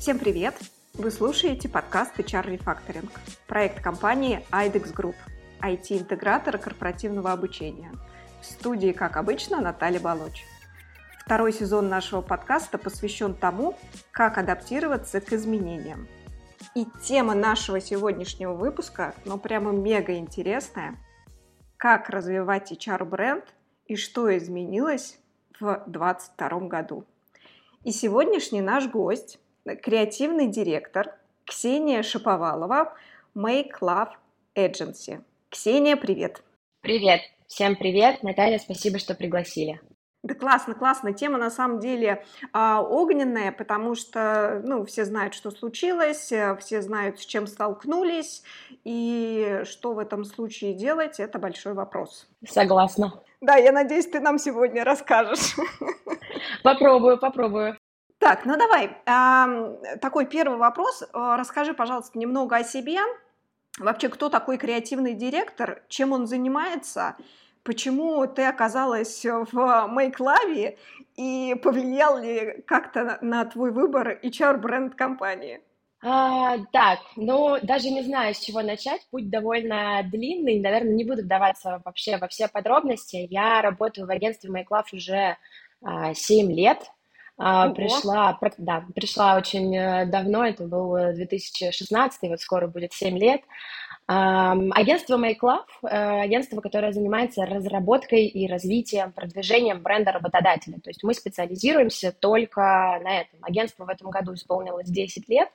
Всем привет! Вы слушаете подкаст HR Refactoring, проект компании IDEX Group, IT-интегратора корпоративного обучения. В студии, как обычно, Наталья Балоч. Второй сезон нашего подкаста посвящен тому, как адаптироваться к изменениям. И тема нашего сегодняшнего выпуска, ну прямо мега интересная. Как развивать HR-бренд и что изменилось в 2022 году. И сегодняшний наш гость – креативный директор Ксения Шаповалова Make Love Agency. Ксения, привет! Привет! Всем привет! Наталья, спасибо, что пригласили. Да классно, классно. Тема на самом деле а, огненная, потому что, ну, все знают, что случилось, э, все знают, с чем столкнулись, и что в этом случае делать, это большой вопрос. Согласна. Да, я надеюсь, ты нам сегодня расскажешь. Попробую, попробую. Так, ну давай. Такой первый вопрос. А, расскажи, пожалуйста, немного о себе. Вообще, кто такой креативный директор, чем он занимается, почему ты оказалась в Make и повлиял ли как-то на твой выбор HR-бренд компании? А, так, ну, даже не знаю, с чего начать. Путь довольно длинный. Наверное, не буду вдаваться вообще во все подробности. Я работаю в агентстве MyClub уже а, 7 лет. А, пришла, да, пришла очень э, давно, это был 2016, вот скоро будет 7 лет. Агентство Make Love, э, агентство, которое занимается разработкой и развитием, продвижением бренда работодателя. То есть мы специализируемся только на этом. Агентство в этом году исполнилось 10 лет.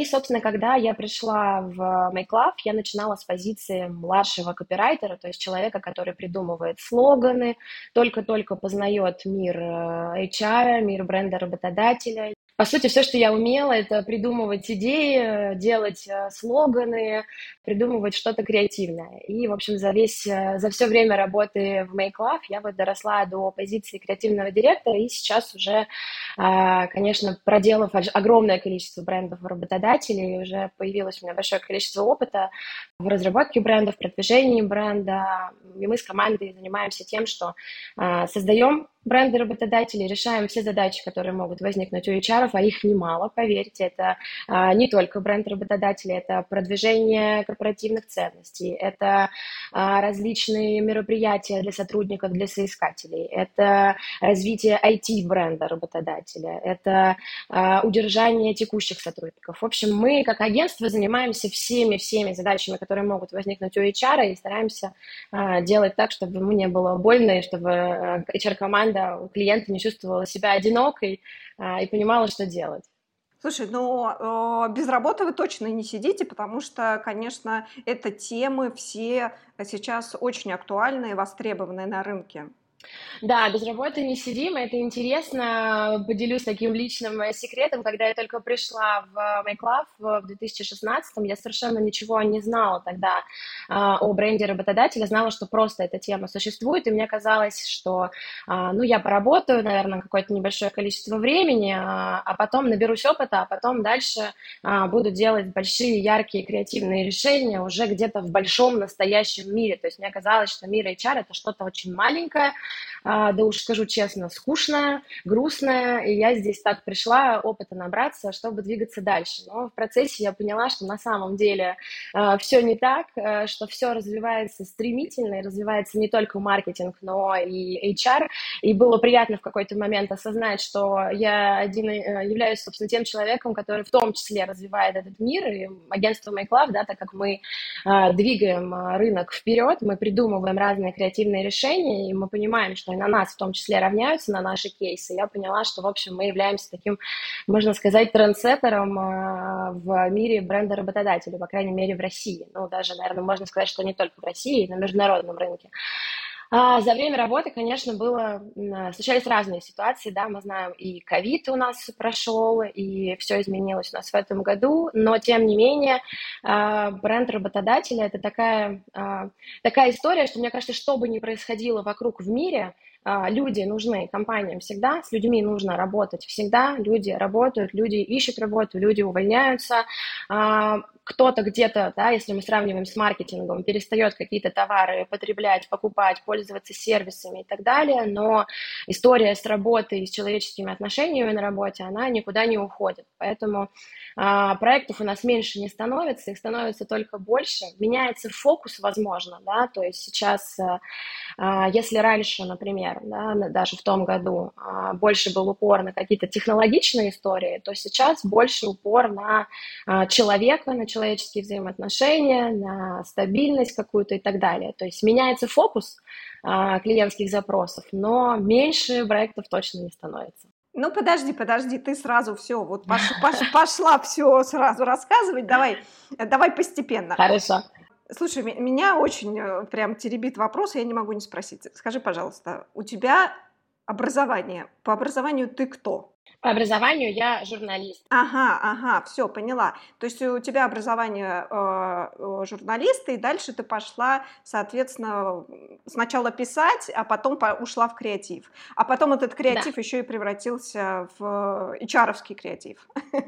И, собственно, когда я пришла в Make Love, я начинала с позиции младшего копирайтера, то есть человека, который придумывает слоганы, только-только познает мир э, HR, мир бренда работодателя, по сути, все, что я умела, это придумывать идеи, делать э, слоганы, придумывать что-то креативное. И, в общем, за весь, э, за все время работы в Make Love я вот доросла до позиции креативного директора, и сейчас уже, а, конечно, проделав огромное количество брендов работодателей, уже появилось у меня большое количество опыта в разработке брендов, продвижении бренда. И мы с командой занимаемся тем, что а, создаем бренды работодателей, решаем все задачи, которые могут возникнуть у HR, а их немало, поверьте, это а, не только бренд работодателей, это продвижение корпоративных ценностей, это а, различные мероприятия для сотрудников, для соискателей, это развитие IT-бренда работодателя, это а, удержание текущих сотрудников. В общем, мы как агентство занимаемся всеми-всеми задачами, которые могут возникнуть у HR, и стараемся а, делать так, чтобы ему не было больно, и чтобы а, HR-команда команда клиента не чувствовала себя одинокой а, и понимала, что делать. Слушай, ну без работы вы точно не сидите, потому что, конечно, это темы все сейчас очень актуальные, востребованные на рынке. Да, без работы не сидим, это интересно. Поделюсь таким личным э, секретом. Когда я только пришла в MakeLove в 2016 я совершенно ничего не знала тогда о бренде работодателя, знала, что просто эта тема существует, и мне казалось, что, ну, я поработаю, наверное, какое-то небольшое количество времени, а, потом наберусь опыта, а потом дальше буду делать большие, яркие, креативные решения уже где-то в большом настоящем мире. То есть мне казалось, что мир HR — это что-то очень маленькое, да уж скажу честно, скучная, грустная, и я здесь так пришла опыта набраться, чтобы двигаться дальше. Но в процессе я поняла, что на самом деле а, все не так, а, что все развивается стремительно, и развивается не только маркетинг, но и HR, и было приятно в какой-то момент осознать, что я один э, являюсь, собственно, тем человеком, который в том числе развивает этот мир, и агентство Make Love, да, так как мы двигаем рынок вперед, мы придумываем разные креативные решения, и мы понимаем, что и на нас в том числе равняются, на наши кейсы, я поняла, что, в общем, мы являемся таким, можно сказать, трендсеттером э, в мире бренда работодателя, по крайней мере, в России. Ну, даже, наверное, можно сказать, что не только в России, на международном рынке. А за время работы, конечно, было, случались разные ситуации, да, мы знаем, и ковид у нас прошел, и все изменилось у нас в этом году, но, тем не менее, а, бренд работодателя – это такая, а, такая история, что, мне кажется, что бы ни происходило вокруг в мире, а, люди нужны компаниям всегда, с людьми нужно работать всегда, люди работают, люди ищут работу, люди увольняются, а, кто-то где-то, да, если мы сравниваем с маркетингом, перестает какие-то товары потреблять, покупать, пользоваться сервисами и так далее, но история с работой с человеческими отношениями на работе, она никуда не уходит. Поэтому а, проектов у нас меньше не становится, их становится только больше. Меняется фокус, возможно, да, то есть сейчас, а, если раньше, например, да, даже в том году а, больше был упор на какие-то технологичные истории, то сейчас больше упор на а, человека, на человеческие взаимоотношения, на стабильность какую-то и так далее. То есть меняется фокус а, клиентских запросов, но меньше проектов точно не становится. Ну, подожди, подожди, ты сразу все, вот пош, пош, пошла все сразу рассказывать, давай, давай постепенно. Хорошо. Слушай, меня очень э, прям теребит вопрос, я не могу не спросить. Скажи, пожалуйста, у тебя образование, по образованию ты кто? По образованию я журналист. Ага, ага, все, поняла. То есть у тебя образование э, э, журналиста, и дальше ты пошла, соответственно, сначала писать, а потом по ушла в креатив. А потом этот креатив да. еще и превратился в hr креатив.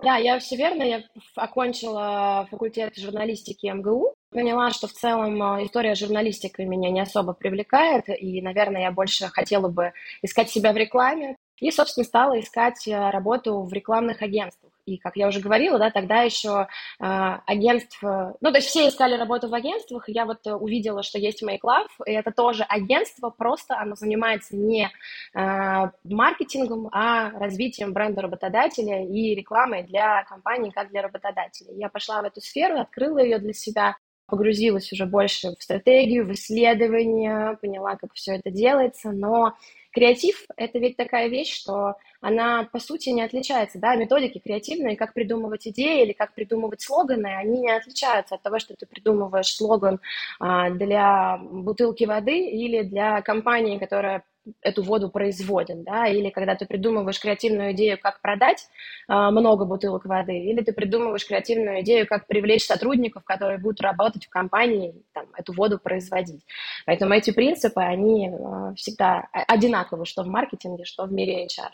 Да, я все верно. Я окончила факультет журналистики МГУ. Поняла, что в целом э, история журналистики меня не особо привлекает, и, наверное, я больше хотела бы искать себя в рекламе, и, собственно, стала искать э, работу в рекламных агентствах. И, как я уже говорила, да, тогда еще э, агентство, ну, то есть все искали работу в агентствах, и я вот э, увидела, что есть Make Love, и это тоже агентство, просто оно занимается не э, маркетингом, а развитием бренда работодателя и рекламой для компании, как для работодателя. Я пошла в эту сферу, открыла ее для себя, погрузилась уже больше в стратегию, в исследования, поняла, как все это делается, но Креатив — это ведь такая вещь, что она, по сути, не отличается, да, методики креативные, как придумывать идеи или как придумывать слоганы, они не отличаются от того, что ты придумываешь слоган а, для бутылки воды или для компании, которая эту воду производят, да, или когда ты придумываешь креативную идею, как продать а, много бутылок воды, или ты придумываешь креативную идею, как привлечь сотрудников, которые будут работать в компании, там, эту воду производить. Поэтому эти принципы, они а, всегда одинаковы, что в маркетинге, что в мире HR.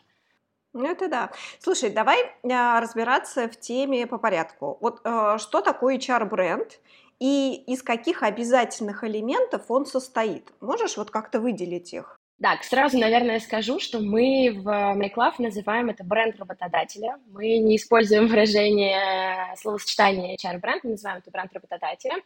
Ну, это да. Слушай, давай а, разбираться в теме по порядку. Вот а, что такое HR-бренд и из каких обязательных элементов он состоит? Можешь вот как-то выделить их? Так, сразу, наверное, скажу, что мы в Make Love называем это бренд работодателя. Мы не используем выражение словосочетание HR-бренд, мы называем это бренд работодателя.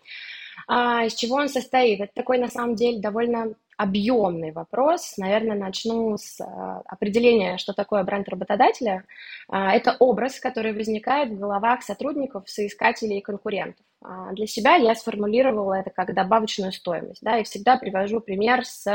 А, из чего он состоит? Это такой, на самом деле, довольно объемный вопрос. Наверное, начну с а, определения, что такое бренд работодателя. А, это образ, который возникает в головах сотрудников, соискателей и конкурентов. А, для себя я сформулировала это как добавочную стоимость, да, и всегда привожу пример с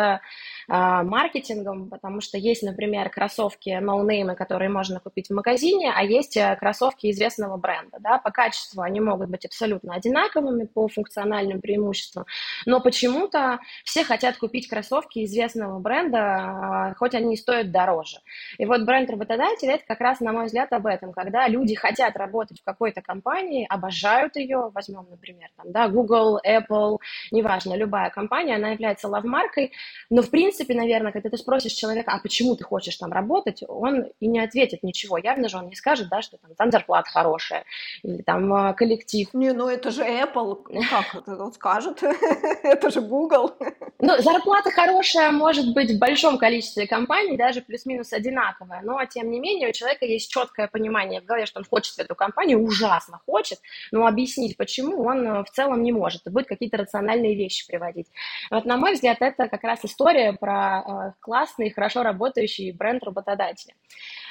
а, маркетингом, потому что есть, например, кроссовки ноунеймы, которые можно купить в магазине, а есть э, кроссовки известного бренда, да, по качеству они могут быть абсолютно одинаковыми по функциональным преимуществам, но почему-то все хотят купить кроссовки известного бренда, а, хоть они и стоят дороже. И вот бренд работодателя это как раз, на мой взгляд, об этом, когда люди хотят работать в какой-то компании, обожают ее, возьмем, например, там, да, Google, Apple, неважно, любая компания, она является лавмаркой, но, в принципе, наверное, когда ты спросишь человека, а почему ты хочешь там работать, он и не ответит ничего. Явно же он не скажет, да, что там, там зарплата хорошая или там а, коллектив. Не, ну это же Apple, ну как, он скажет, это же Google. Ну, зарплата хорошая может быть в большом количестве компаний, даже плюс-минус одинаковая, но, тем не менее, у человека есть четкое понимание в голове, что он хочет эту компанию, ужасно хочет, но объяснить, почему он э, в целом не может, будет какие-то рациональные вещи приводить. Вот, на мой взгляд, это как раз история про э, классный, хорошо работающий бренд работодателя.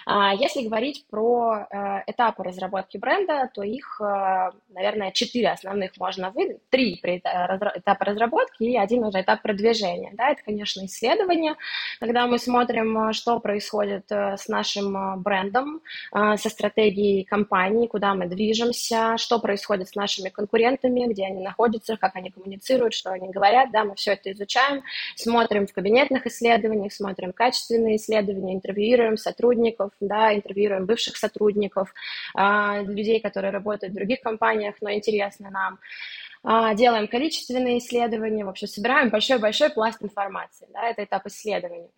А если говорить про э, этапы разработки бренда, то их, э, наверное, четыре основных можно выделить. Три этапа разработки и один уже этап продвижения. Да, это, конечно, исследование, когда мы смотрим, э, что происходит с нашим брендом, со стратегией компании, куда мы движемся, что происходит с нашими конкурентами, где они находятся, как они коммуницируют, что они говорят. Да, мы все это изучаем, смотрим в кабинетных исследованиях, смотрим качественные исследования, интервьюируем сотрудников, да, интервьюируем бывших сотрудников, а, людей, которые работают в других компаниях, но интересны нам. А, делаем количественные исследования, в общем, собираем большой-большой пласт информации, да, это этап исследования.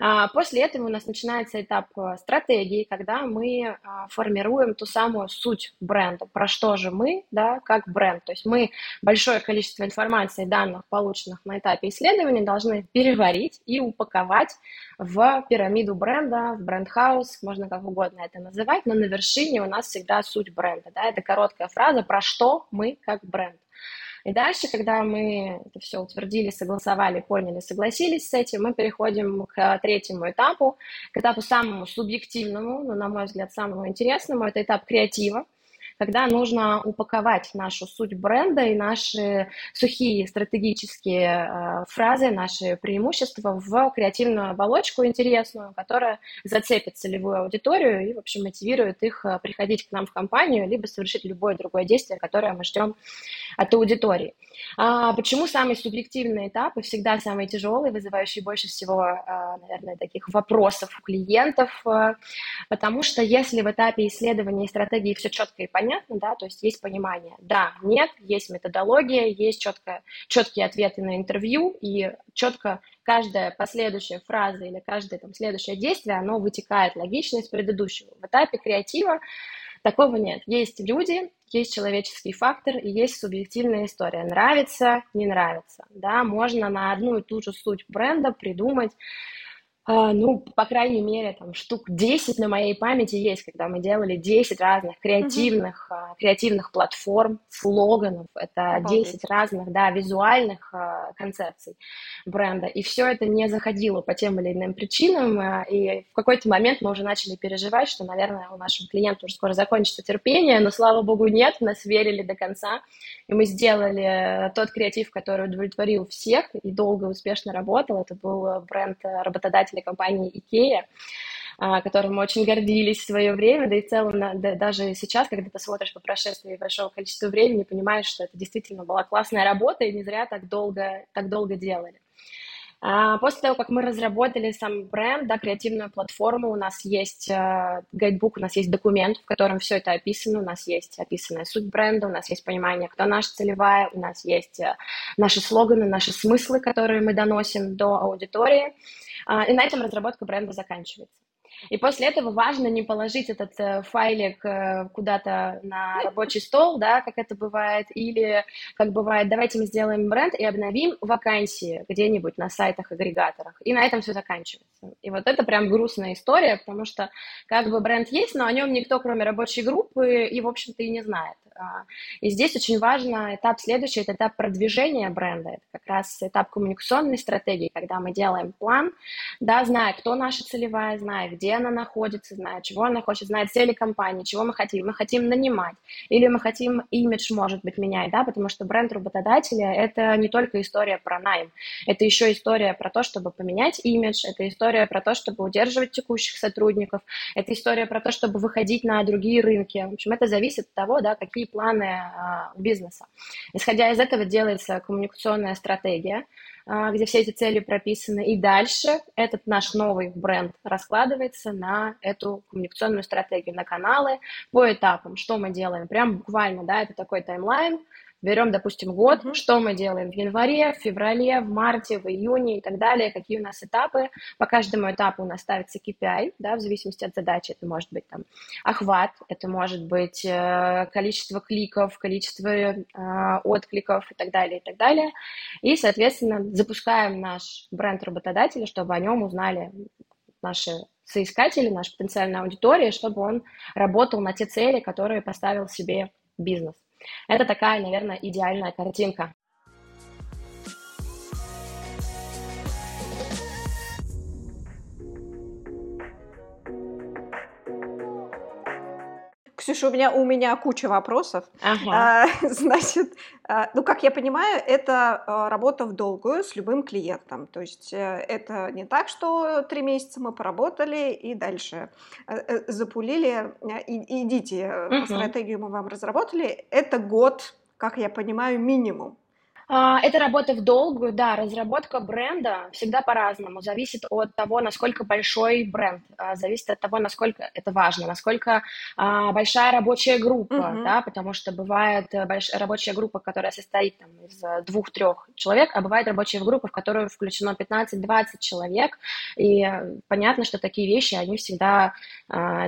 А, после этого у нас начинается этап э, стратегии, когда мы а, формируем ту самую суть бренда, про что же мы, да, как бренд. То есть мы большое количество информации, данных, полученных на этапе исследования, должны переварить и упаковать в пирамиду бренда, в бренд-хаус, можно как угодно это называть, но на вершине у нас всегда суть бренда. Да, это короткая фраза, про что мы как бренд. И дальше, когда мы это все утвердили, согласовали, поняли, согласились с этим, мы переходим к третьему этапу, к этапу самому субъективному, но, на мой взгляд, самому интересному, это этап креатива когда нужно упаковать нашу суть бренда и наши сухие стратегические э, фразы, наши преимущества в креативную оболочку интересную, которая зацепит целевую аудиторию и, в общем, мотивирует их э, приходить к нам в компанию, либо совершить любое другое действие, которое мы ждем от аудитории. А почему самый субъективный этап и всегда самый тяжелый, вызывающий больше всего, э, наверное, таких вопросов у клиентов? Потому что если в этапе исследования и стратегии все четко и понятно, понятно, да, то есть есть понимание, да, нет, есть методология, есть четко, четкие ответы на интервью, и четко каждая последующая фраза или каждое там, следующее действие, оно вытекает логично из предыдущего. В этапе креатива такого нет. Есть люди, есть человеческий фактор и есть субъективная история. Нравится, не нравится. Да? Можно на одну и ту же суть бренда придумать а, ну, по крайней мере, там штук 10 на моей памяти есть, когда мы делали 10 разных креативных, mm-hmm. креативных платформ, слоганов, это Обалдеть. 10 разных, да, визуальных а, концепций бренда, и все это не заходило по тем или иным причинам, и в какой-то момент мы уже начали переживать, что, наверное, у нашего клиента уже скоро закончится терпение, но, слава богу, нет, нас верили до конца, и мы сделали тот креатив, который удовлетворил всех и долго успешно работал, это был бренд работодателя основателя компании IKEA, а, которым мы очень гордились в свое время, да и в целом да, даже сейчас, когда ты смотришь по прошествии большого количества времени, понимаешь, что это действительно была классная работа, и не зря так долго, так долго делали. А, после того, как мы разработали сам бренд, да, креативную платформу, у нас есть э, гайдбук, у нас есть документ, в котором все это описано, у нас есть описанная суть бренда, у нас есть понимание, кто наша целевая, у нас есть наши слоганы, наши смыслы, которые мы доносим до аудитории. А, и на этом разработка бренда заканчивается. И после этого важно не положить этот э, файлик э, куда-то на рабочий стол, да, как это бывает, или как бывает, давайте мы сделаем бренд и обновим вакансии где-нибудь на сайтах-агрегаторах. И на этом все заканчивается. И вот это прям грустная история, потому что как бы бренд есть, но о нем никто, кроме рабочей группы, и, в общем-то, и не знает. А, и здесь очень важно этап следующий, это этап продвижения бренда, это как раз этап коммуникационной стратегии, когда мы делаем план, да, зная, кто наша целевая, зная, где она находится, зная, чего она хочет, зная цели компании, чего мы хотим. Мы хотим нанимать, или мы хотим имидж, может быть, менять, да, потому что бренд работодателя – это не только история про найм, это еще история про то, чтобы поменять имидж, это история про то, чтобы удерживать текущих сотрудников, это история про то, чтобы выходить на другие рынки. В общем, это зависит от того, да, какие планы а, бизнеса. Исходя из этого делается коммуникационная стратегия, где все эти цели прописаны. И дальше этот наш новый бренд раскладывается на эту коммуникационную стратегию, на каналы по этапам. Что мы делаем? Прям буквально, да, это такой таймлайн, Берем, допустим, год, mm-hmm. что мы делаем в январе, в феврале, в марте, в июне и так далее, какие у нас этапы. По каждому этапу у нас ставится KPI, да, в зависимости от задачи. Это может быть там охват, это может быть э, количество кликов, количество э, откликов и так далее, и так далее. И, соответственно, запускаем наш бренд работодателя, чтобы о нем узнали наши соискатели, наша потенциальная аудитория, чтобы он работал на те цели, которые поставил себе бизнес. Это такая, наверное, идеальная картинка. Ксюша, у меня, у меня куча вопросов. Ага. А, значит, а, ну, как я понимаю, это а, работа в долгую с любым клиентом. То есть э, это не так, что три месяца мы поработали и дальше э, э, запулили, и, идите, угу. стратегию мы вам разработали. Это год, как я понимаю, минимум. А, это работа в долгую, да, разработка бренда всегда по-разному, зависит от того, насколько большой бренд, а, зависит от того, насколько это важно, насколько а, большая рабочая группа, uh-huh. да, потому что бывает э, больш... рабочая группа, которая состоит там, из э, двух-трех человек, а бывает рабочая группа, в которую включено 15-20 человек, и э, понятно, что такие вещи, они всегда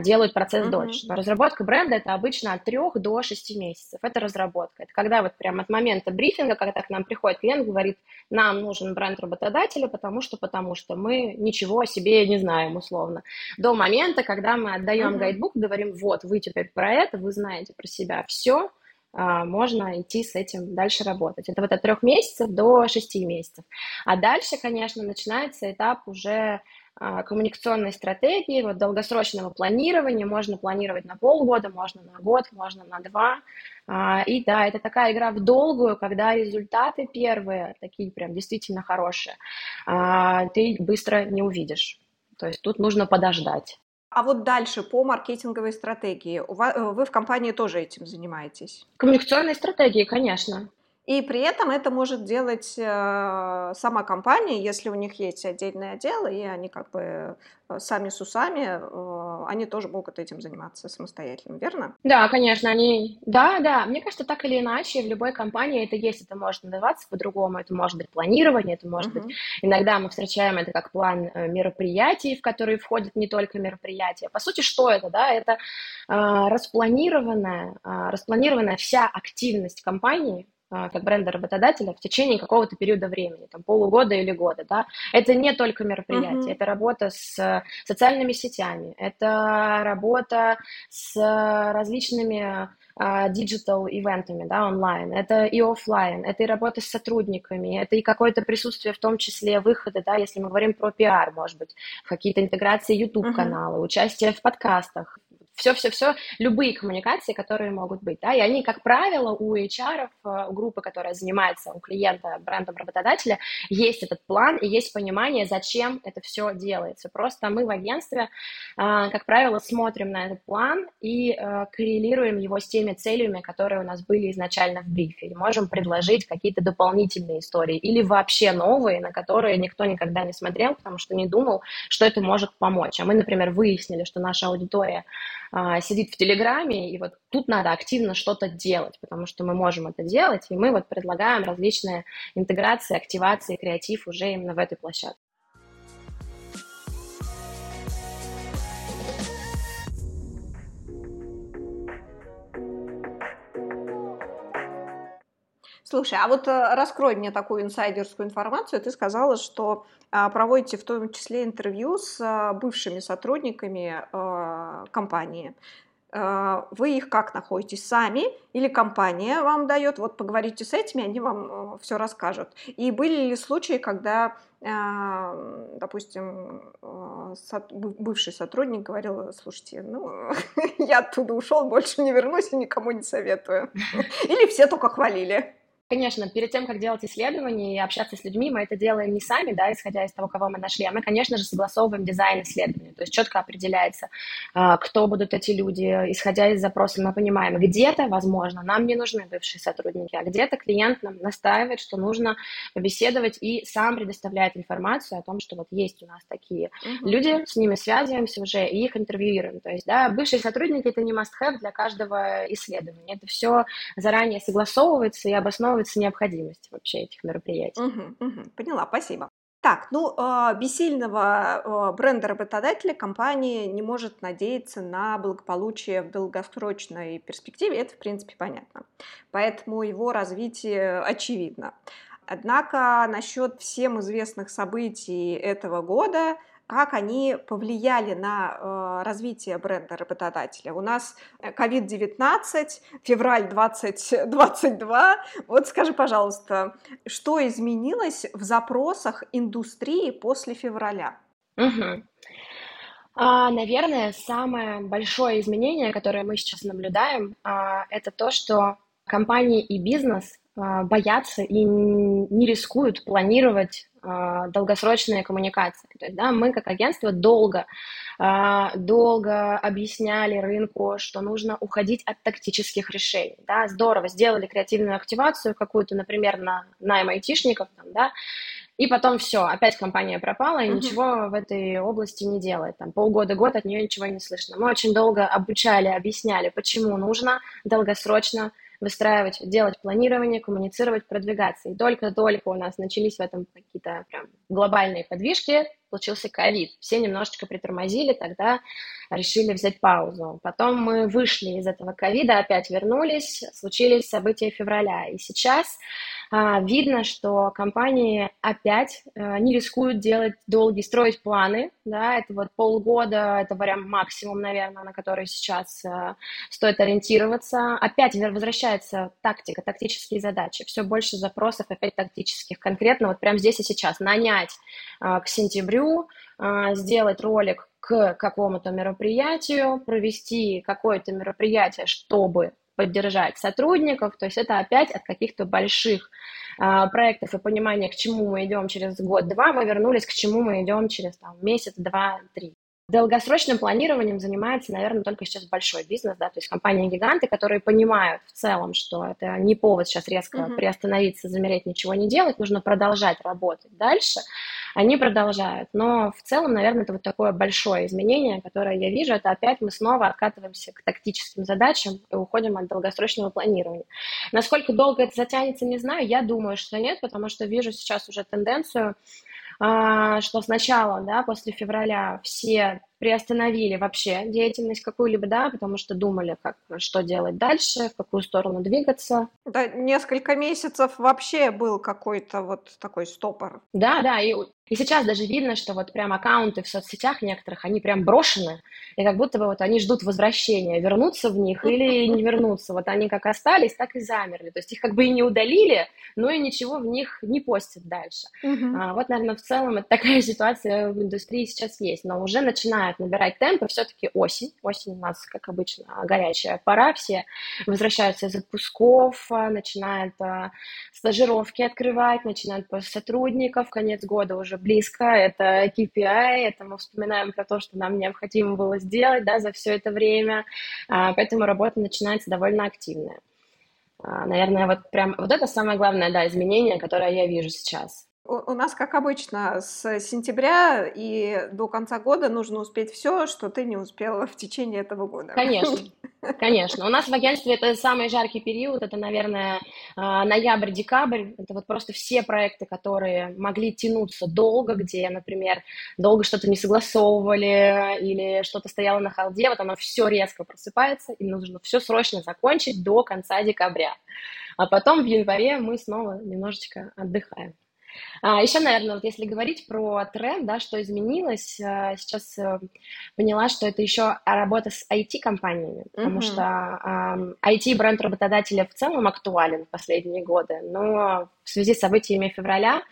делают процесс uh-huh. дольше. Но разработка бренда – это обычно от 3 до 6 месяцев, это разработка, это когда вот прямо от момента брифинга, когда к нам приходит клиент, говорит, нам нужен бренд работодателя, потому что, потому что мы ничего о себе не знаем, условно. До момента, когда мы отдаем mm-hmm. гайдбук, говорим, вот, вы теперь про это, вы знаете про себя все, а, можно идти с этим дальше работать. Это вот от трех месяцев до шести месяцев. А дальше, конечно, начинается этап уже коммуникационной стратегии, вот долгосрочного планирования. Можно планировать на полгода, можно на год, можно на два. А, и да, это такая игра в долгую, когда результаты первые, такие прям действительно хорошие, а, ты быстро не увидишь. То есть тут нужно подождать. А вот дальше по маркетинговой стратегии. Вы в компании тоже этим занимаетесь? Коммуникационной стратегии, конечно. И при этом это может делать э, сама компания, если у них есть отдельное отдел, и они как бы э, сами с усами, э, они тоже могут этим заниматься самостоятельно, верно? Да, конечно, они... Да, да, мне кажется, так или иначе в любой компании это есть, это может называться по-другому, это может быть планирование, это может uh-huh. быть... Иногда мы встречаем это как план мероприятий, в которые входят не только мероприятия. По сути, что это, да? Это э, распланированная, э, распланированная вся активность компании, как бренда работодателя в течение какого-то периода времени, там полугода или года, да. Это не только мероприятие, uh-huh. это работа с социальными сетями, это работа с различными digital э, event ами, да, онлайн, это и офлайн, это и работа с сотрудниками, это и какое-то присутствие, в том числе выхода, да, если мы говорим про пиар, может быть, какие-то интеграции YouTube-канала, uh-huh. участие в подкастах, все-все-все, любые коммуникации, которые могут быть, да, и они, как правило, у HR, э, у группы, которая занимается у клиента брендом работодателя, есть этот план и есть понимание, зачем это все делается. Просто мы в агентстве, э, как правило, смотрим на этот план и э, коррелируем его с теми целями, которые у нас были изначально в брифе, и можем предложить какие-то дополнительные истории или вообще новые, на которые никто никогда не смотрел, потому что не думал, что это может помочь. А мы, например, выяснили, что наша аудитория сидит в Телеграме, и вот тут надо активно что-то делать, потому что мы можем это делать, и мы вот предлагаем различные интеграции, активации, креатив уже именно в этой площадке. Слушай, а вот э, раскрой мне такую инсайдерскую информацию. Ты сказала, что а, проводите в том числе интервью с а, бывшими сотрудниками а, компании. Вы их как находите? Сами или компания вам дает? Вот поговорите с этими, они вам все расскажут. И были ли случаи, когда, допустим, бывший сотрудник говорил, слушайте, ну, я оттуда ушел, больше не вернусь и никому не советую. Или все только хвалили? Конечно, перед тем, как делать исследования и общаться с людьми, мы это делаем не сами, да, исходя из того, кого мы нашли, а мы, конечно же, согласовываем дизайн исследования, то есть четко определяется, а, кто будут эти люди, исходя из запроса мы понимаем, где-то, возможно, нам не нужны бывшие сотрудники, а где-то клиент нам настаивает, что нужно побеседовать и сам предоставляет информацию о том, что вот есть у нас такие uh-huh. люди, с ними связываемся уже и их интервьюируем, то есть, да, бывшие сотрудники это не must-have для каждого исследования, это все заранее согласовывается и обосновывается обосновывается необходимость вообще этих мероприятий. Угу, угу, поняла, спасибо. Так, ну, э, без сильного э, бренда работодателя компания не может надеяться на благополучие в долгосрочной перспективе, это, в принципе, понятно. Поэтому его развитие очевидно. Однако насчет всем известных событий этого года как они повлияли на э, развитие бренда работодателя. У нас COVID-19, э, февраль 2022. Вот скажи, пожалуйста, что изменилось в запросах индустрии после февраля? Угу. А, наверное, самое большое изменение, которое мы сейчас наблюдаем, а, это то, что компании и бизнес а, боятся и не рискуют планировать э, долгосрочные коммуникации. То есть, да, мы как агентство долго, э, долго объясняли рынку, что нужно уходить от тактических решений. Да, здорово, сделали креативную активацию какую-то, например, на найм айтишников, там, да, и потом все, опять компания пропала и uh-huh. ничего в этой области не делает. Там полгода-год от нее ничего не слышно. Мы очень долго обучали, объясняли, почему нужно долгосрочно выстраивать, делать планирование, коммуницировать, продвигаться. И только-только у нас начались в этом какие-то прям глобальные подвижки, случился ковид. Все немножечко притормозили, тогда решили взять паузу. Потом мы вышли из этого ковида, опять вернулись, случились события февраля. И сейчас видно, что компании опять а, не рискуют делать долгие, строить планы, да, это вот полгода, это прям максимум, наверное, на который сейчас а, стоит ориентироваться. Опять возвращается тактика, тактические задачи, все больше запросов опять тактических, конкретно вот прямо здесь и сейчас, нанять а, к сентябрю, а, сделать ролик к какому-то мероприятию, провести какое-то мероприятие, чтобы поддержать сотрудников, то есть это опять от каких-то больших а, проектов и понимания, к чему мы идем через год-два, мы вернулись к чему мы идем через там, месяц, два, три. Долгосрочным планированием занимается, наверное, только сейчас большой бизнес, да, то есть компании-гиганты, которые понимают в целом, что это не повод сейчас резко uh-huh. приостановиться, замереть, ничего не делать, нужно продолжать работать дальше, они продолжают. Но в целом, наверное, это вот такое большое изменение, которое я вижу, это опять мы снова откатываемся к тактическим задачам и уходим от долгосрочного планирования. Насколько долго это затянется, не знаю, я думаю, что нет, потому что вижу сейчас уже тенденцию а, что сначала, да, после февраля все приостановили вообще деятельность какую-либо, да, потому что думали, как, что делать дальше, в какую сторону двигаться. Да, несколько месяцев вообще был какой-то вот такой стопор. Да, да, и, и сейчас даже видно, что вот прям аккаунты в соцсетях некоторых, они прям брошены, и как будто бы вот они ждут возвращения, вернуться в них или не вернуться. Вот они как остались, так и замерли. То есть их как бы и не удалили, но и ничего в них не постят дальше. А, вот, наверное, в целом это такая ситуация в индустрии сейчас есть, но уже начинает начинает набирать темпы, все-таки осень. Осень у нас, как обычно, горячая пора, все возвращаются из отпусков, а, начинают а, стажировки открывать, начинают по сотрудников, конец года уже близко, это KPI, это мы вспоминаем про то, что нам необходимо было сделать, да, за все это время, а, поэтому работа начинается довольно активная. Наверное, вот прям вот это самое главное, да, изменение, которое я вижу сейчас. У нас, как обычно, с сентября и до конца года нужно успеть все, что ты не успела в течение этого года. Конечно, конечно. У нас в агентстве это самый жаркий период, это, наверное, а, ноябрь-декабрь. Это вот просто все проекты, которые могли тянуться долго, где, например, долго что-то не согласовывали или что-то стояло на халде, вот оно все резко просыпается, и нужно все срочно закончить до конца декабря. А потом в январе мы снова немножечко отдыхаем. А, еще, наверное, вот если говорить про тренд, да, что изменилось, э, сейчас э, поняла, что это еще работа с IT-компаниями, потому mm-hmm. что э, IT-бренд работодателя в целом актуален в последние годы, но в связи с событиями февраля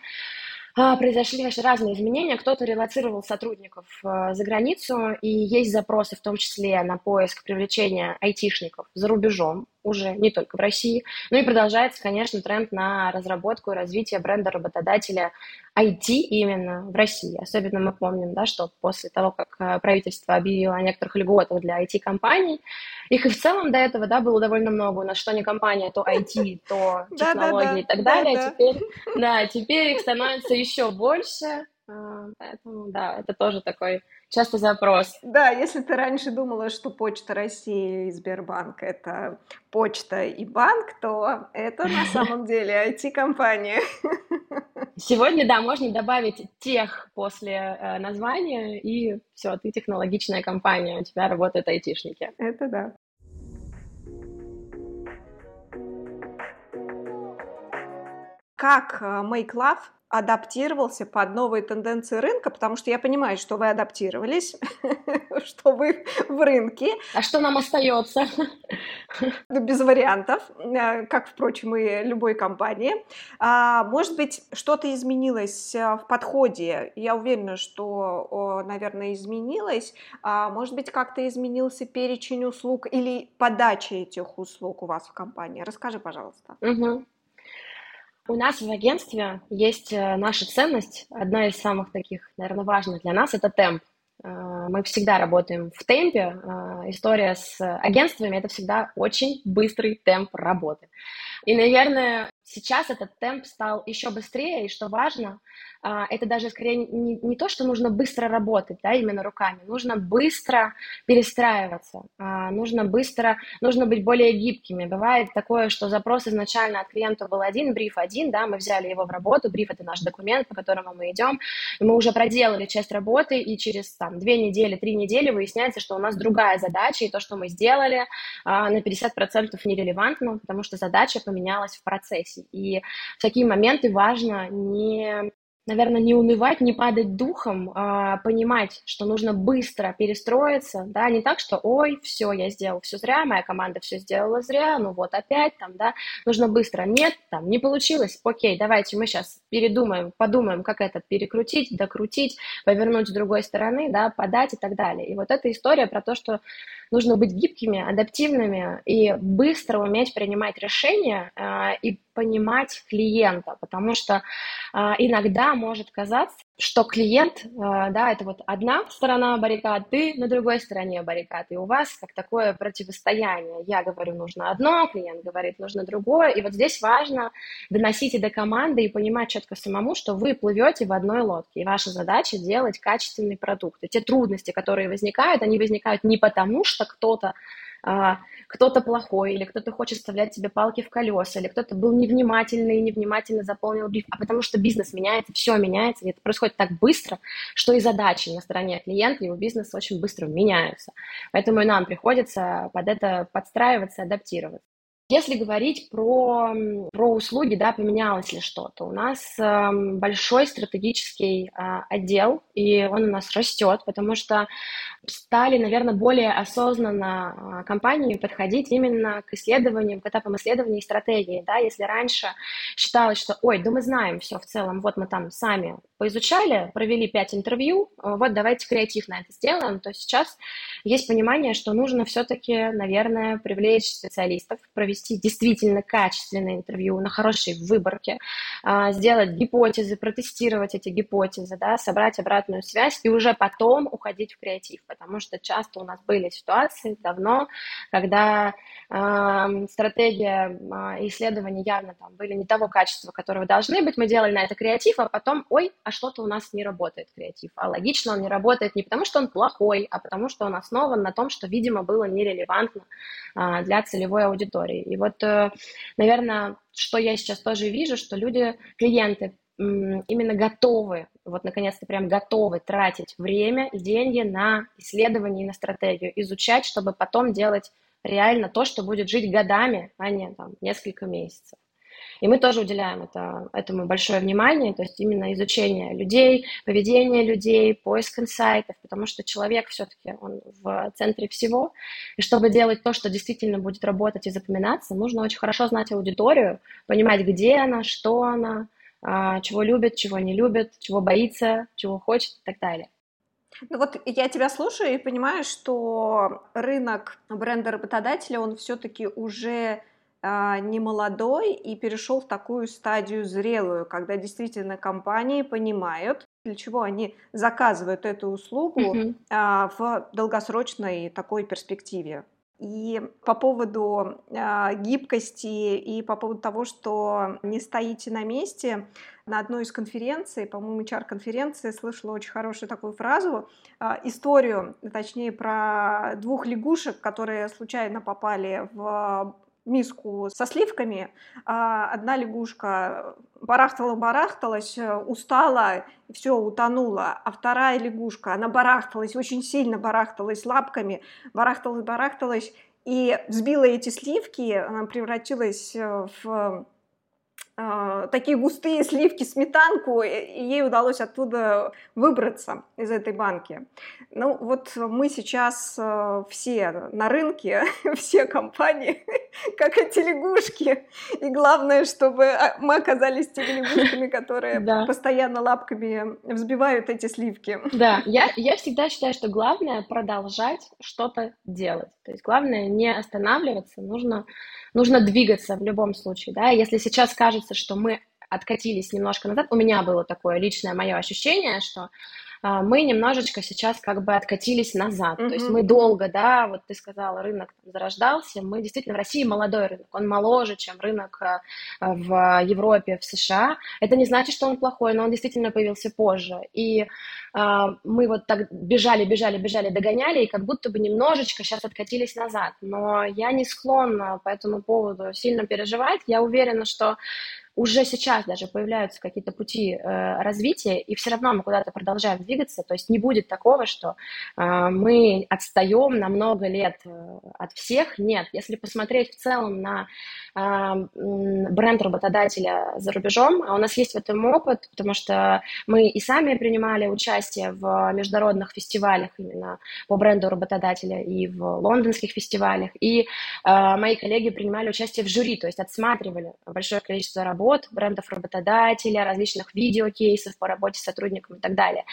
а, произошли, конечно, разные изменения. Кто-то релацировал сотрудников а, за границу, и есть запросы, в том числе на поиск привлечения айтишников за рубежом, уже не только в России. Ну и продолжается, конечно, тренд на разработку и развитие бренда работодателя IT именно в России. Особенно мы помним, да, что после того, как а, правительство объявило о некоторых льготах для IT-компаний, их и в целом до этого да, было довольно много. У нас что не компания, то IT, то технологии и так далее. Теперь, да, теперь их становится еще больше. А, поэтому, да, это тоже такой часто запрос. Да, если ты раньше думала, что Почта России и Сбербанк — это почта и банк, то это на самом деле IT-компания. Сегодня, да, можно добавить тех после э, названия, и все, ты технологичная компания, у тебя работают айтишники. Это да. Как э, Make Love адаптировался под новые тенденции рынка, потому что я понимаю, что вы адаптировались, что вы в рынке. А что нам остается? Без вариантов, э, как, впрочем, и любой компании. А, может быть, что-то изменилось э, в подходе. Я уверена, что, наверное, изменилось. А, может быть, как-то изменился перечень услуг или подача этих услуг у вас в компании. Расскажи, пожалуйста. Угу. У нас в агентстве есть э, наша ценность, одна из самых таких, наверное, важных для нас, это темп. Э, мы всегда работаем в темпе. Э, история с агентствами – это всегда очень быстрый темп работы. И, наверное, сейчас этот темп стал еще быстрее, и что важно, а, это даже скорее не, не то, что нужно быстро работать, да, именно руками, нужно быстро перестраиваться, а, нужно быстро, нужно быть более гибкими. Бывает такое, что запрос изначально от клиента был один, бриф один, да, мы взяли его в работу, бриф это наш документ, по которому мы идем, и мы уже проделали часть работы, и через там две недели, три недели выясняется, что у нас другая задача, и то, что мы сделали, а, на 50% нерелевантно, потому что задача поменялась в процессе. И в такие моменты важно не наверное, не унывать, не падать духом, а понимать, что нужно быстро перестроиться, да, не так, что, ой, все, я сделал все зря, моя команда все сделала зря, ну вот опять там, да, нужно быстро, нет, там, не получилось, окей, давайте мы сейчас передумаем, подумаем, как это перекрутить, докрутить, повернуть с другой стороны, да, подать и так далее. И вот эта история про то, что нужно быть гибкими, адаптивными и быстро уметь принимать решения э, и понимать клиента, потому что э, иногда может казаться, что клиент, э, да, это вот одна сторона баррикад, ты на другой стороне баррикад, и у вас как такое противостояние. Я говорю, нужно одно, клиент говорит, нужно другое, и вот здесь важно доносить и до команды и понимать четко самому, что вы плывете в одной лодке, и ваша задача делать качественный продукт. И те трудности, которые возникают, они возникают не потому, что кто-то а, кто-то плохой, или кто-то хочет вставлять тебе палки в колеса, или кто-то был невнимательный и невнимательно заполнил бриф, а потому что бизнес меняется, все меняется, и это происходит так быстро, что и задачи на стороне клиента, его бизнес очень быстро меняются. Поэтому и нам приходится под это подстраиваться, адаптироваться. Если говорить про, про услуги, да, поменялось ли что-то, у нас э, большой стратегический э, отдел, и он у нас растет, потому что стали, наверное, более осознанно э, компании подходить именно к исследованиям, к этапам исследований и стратегии. Да? Если раньше считалось, что, ой, да мы знаем все в целом, вот мы там сами поизучали, провели пять интервью, э, вот давайте креативно это сделаем, то сейчас есть понимание, что нужно все-таки, наверное, привлечь специалистов, провести действительно качественное интервью на хорошей выборке, а, сделать гипотезы, протестировать эти гипотезы, да, собрать обратную связь и уже потом уходить в креатив, потому что часто у нас были ситуации давно, когда э, стратегия э, исследований явно там были не того качества, которого должны быть, мы делали на это креатив, а потом, ой, а что-то у нас не работает креатив. А логично он не работает не потому, что он плохой, а потому, что он основан на том, что, видимо, было нерелевантно а, для целевой аудитории. И вот, э, наверное, что я сейчас тоже вижу, что люди, клиенты, именно готовы, вот наконец-то прям готовы тратить время и деньги на исследование и на стратегию, изучать, чтобы потом делать реально то, что будет жить годами, а не там несколько месяцев. И мы тоже уделяем это, этому большое внимание, то есть именно изучение людей, поведение людей, поиск инсайтов, потому что человек все-таки он в центре всего. И чтобы делать то, что действительно будет работать и запоминаться, нужно очень хорошо знать аудиторию, понимать, где она, что она, а, чего любит, чего не любит, чего боится, чего хочет и так далее. Ну вот я тебя слушаю и понимаю, что рынок бренда работодателя, он все-таки уже не молодой и перешел в такую стадию зрелую, когда действительно компании понимают, для чего они заказывают эту услугу mm-hmm. в долгосрочной такой перспективе. И по поводу э, гибкости и по поводу того, что не стоите на месте, на одной из конференций, по-моему, HR-конференции, слышала очень хорошую такую фразу, э, историю, точнее, про двух лягушек, которые случайно попали в миску со сливками. А одна лягушка барахтала-барахталась, э, устала, все, утонула. А вторая лягушка, она барахталась, очень сильно барахталась лапками, барахталась-барахталась, и взбила эти сливки, она превратилась э, в а, такие густые сливки, сметанку, и ей удалось оттуда выбраться из этой банки. Ну вот мы сейчас э, все на рынке, все компании, как эти лягушки. И главное, чтобы а, мы оказались теми лягушками, которые да. постоянно лапками взбивают эти сливки. Да, я, я всегда считаю, что главное продолжать что-то делать. То есть главное не останавливаться, нужно нужно двигаться в любом случае, да, если сейчас кажется, что мы откатились немножко назад. У меня было такое личное мое ощущение, что мы немножечко сейчас как бы откатились назад. Mm-hmm. То есть мы долго, да, вот ты сказала, рынок зарождался. Мы действительно в России молодой рынок, он моложе, чем рынок а, в Европе, в США. Это не значит, что он плохой, но он действительно появился позже. И а, мы вот так бежали, бежали, бежали, догоняли, и как будто бы немножечко сейчас откатились назад. Но я не склонна по этому поводу сильно переживать. Я уверена, что уже сейчас даже появляются какие-то пути э, развития, и все равно мы куда-то продолжаем двигаться, то есть не будет такого, что э, мы отстаем на много лет э, от всех, нет. Если посмотреть в целом на э, бренд работодателя за рубежом, а у нас есть в этом опыт, потому что мы и сами принимали участие в международных фестивалях именно по бренду работодателя и в лондонских фестивалях, и э, мои коллеги принимали участие в жюри, то есть отсматривали большое количество работ, работ, брендов работодателя, различных видеокейсов по работе с сотрудником и так далее.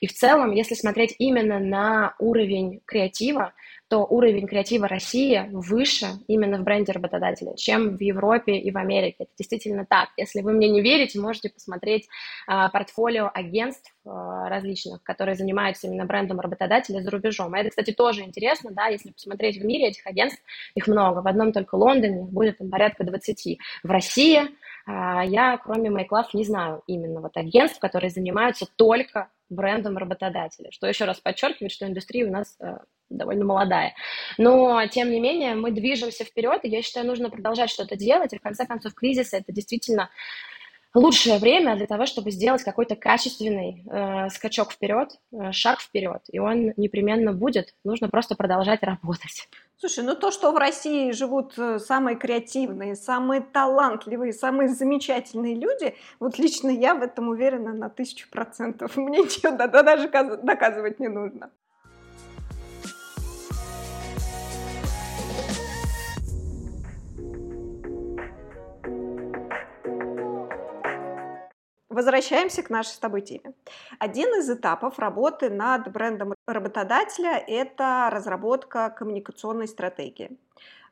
И в целом, если смотреть именно на уровень креатива, то уровень креатива России выше именно в бренде работодателя, чем в Европе и в Америке. Это действительно так. Если вы мне не верите, можете посмотреть а, портфолио агентств а, различных, которые занимаются именно брендом работодателя за рубежом. А это, кстати, тоже интересно, да, если посмотреть в мире этих агентств, их много. В одном только Лондоне будет там порядка 20. В России я, кроме MyClub, не знаю именно вот агентств, которые занимаются только брендом работодателя, что еще раз подчеркивает, что индустрия у нас э, довольно молодая. Но, тем не менее, мы движемся вперед, и я считаю, нужно продолжать что-то делать, и в конце концов кризис – это действительно лучшее время для того, чтобы сделать какой-то качественный э, скачок вперед, э, шаг вперед, и он непременно будет, нужно просто продолжать работать. Слушай, ну то, что в России живут э, самые креативные, самые талантливые, самые замечательные люди, вот лично я в этом уверена на тысячу процентов. Мне ничего да, да, даже доказывать не нужно. Возвращаемся к нашей с тобой теме. Один из этапов работы над брендом работодателя – это разработка коммуникационной стратегии.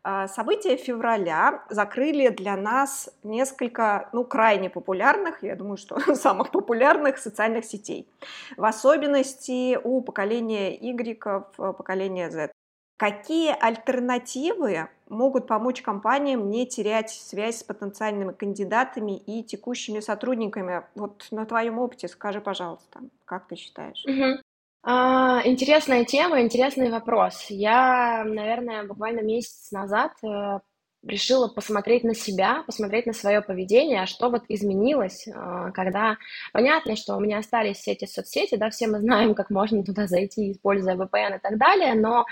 А, события февраля закрыли для нас несколько, ну, крайне популярных, я думаю, что самых популярных социальных сетей. В особенности у поколения Y, поколения Z. Какие альтернативы могут помочь компаниям не терять связь с потенциальными кандидатами и текущими сотрудниками? Вот на твоем опыте скажи, пожалуйста, как ты считаешь? Угу. А, интересная тема, интересный вопрос. Я, наверное, буквально месяц назад э, решила посмотреть на себя, посмотреть на свое поведение, а что вот изменилось, э, когда понятно, что у меня остались все эти соцсети, да, все мы знаем, как можно туда зайти, используя VPN и так далее, но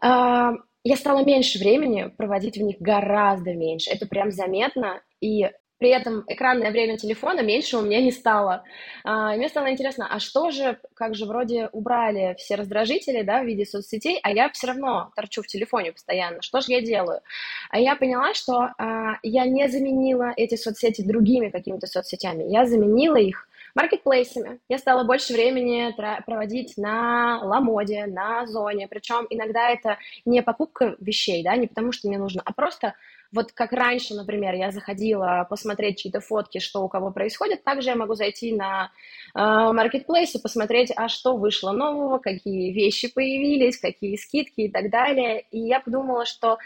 а, я стала меньше времени проводить в них, гораздо меньше. Это прям заметно. И при этом экранное время телефона меньше у меня не стало. А, и мне стало интересно, а что же, как же вроде убрали все раздражители, да, в виде соцсетей, а я все равно торчу в телефоне постоянно. Что же я делаю? А я поняла, что а, я не заменила эти соцсети другими какими-то соцсетями. Я заменила их маркетплейсами. Я стала больше времени проводить на Ламоде, на Зоне, причем иногда это не покупка вещей, да, не потому что мне нужно, а просто вот как раньше, например, я заходила посмотреть чьи-то фотки, что у кого происходит, также я могу зайти на маркетплейс э, и посмотреть, а что вышло нового, какие вещи появились, какие скидки и так далее. И я подумала, что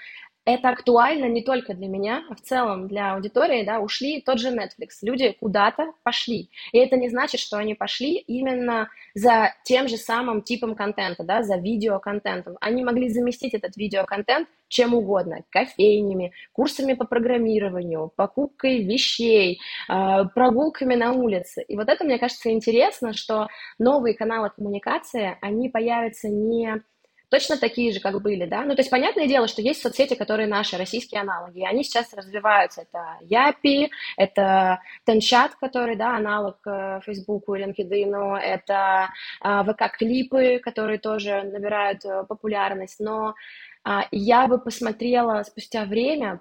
это актуально не только для меня, а в целом для аудитории, да, ушли тот же Netflix. Люди куда-то пошли. И это не значит, что они пошли именно за тем же самым типом контента, да, за видеоконтентом. Они могли заместить этот видеоконтент чем угодно, кофейнями, курсами по программированию, покупкой вещей, а, прогулками на улице. И вот это, мне кажется, интересно, что новые каналы коммуникации, они появятся не точно такие же, как были, да. Ну, то есть, понятное дело, что есть соцсети, которые наши, российские аналоги, и они сейчас развиваются. Это Япи, это Тенчат, который, да, аналог э, Фейсбуку и LinkedIn, это э, ВК-клипы, которые тоже набирают э, популярность, но а, я бы посмотрела спустя время,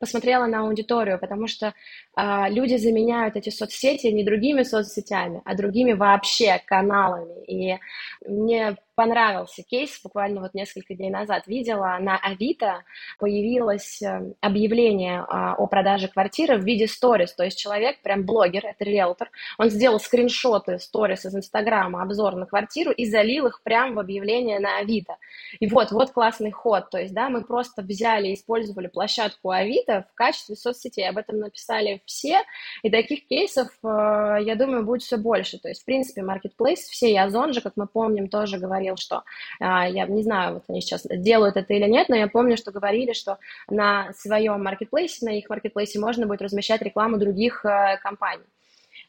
посмотрела на аудиторию, потому что а, люди заменяют эти соцсети не другими соцсетями, а другими вообще каналами. И мне понравился кейс, буквально вот несколько дней назад. Видела, на Авито появилось э, объявление а, о продаже квартиры в виде сторис, то есть человек, прям блогер, это риэлтор, он сделал скриншоты сторис из Инстаграма, обзор на квартиру и залил их прямо в объявление на Авито. И вот, вот классный ход, то есть, да, мы просто взяли и использовали площадку Авито в качестве соцсетей, об этом написали все, и таких кейсов, э, я думаю, будет все больше, то есть, в принципе, Marketplace, все, и Озон же, как мы помним, тоже говорил, что, а, я не знаю, вот они сейчас делают это или нет, но я помню, что говорили, что на своем маркетплейсе, на их маркетплейсе можно будет размещать рекламу других э, компаний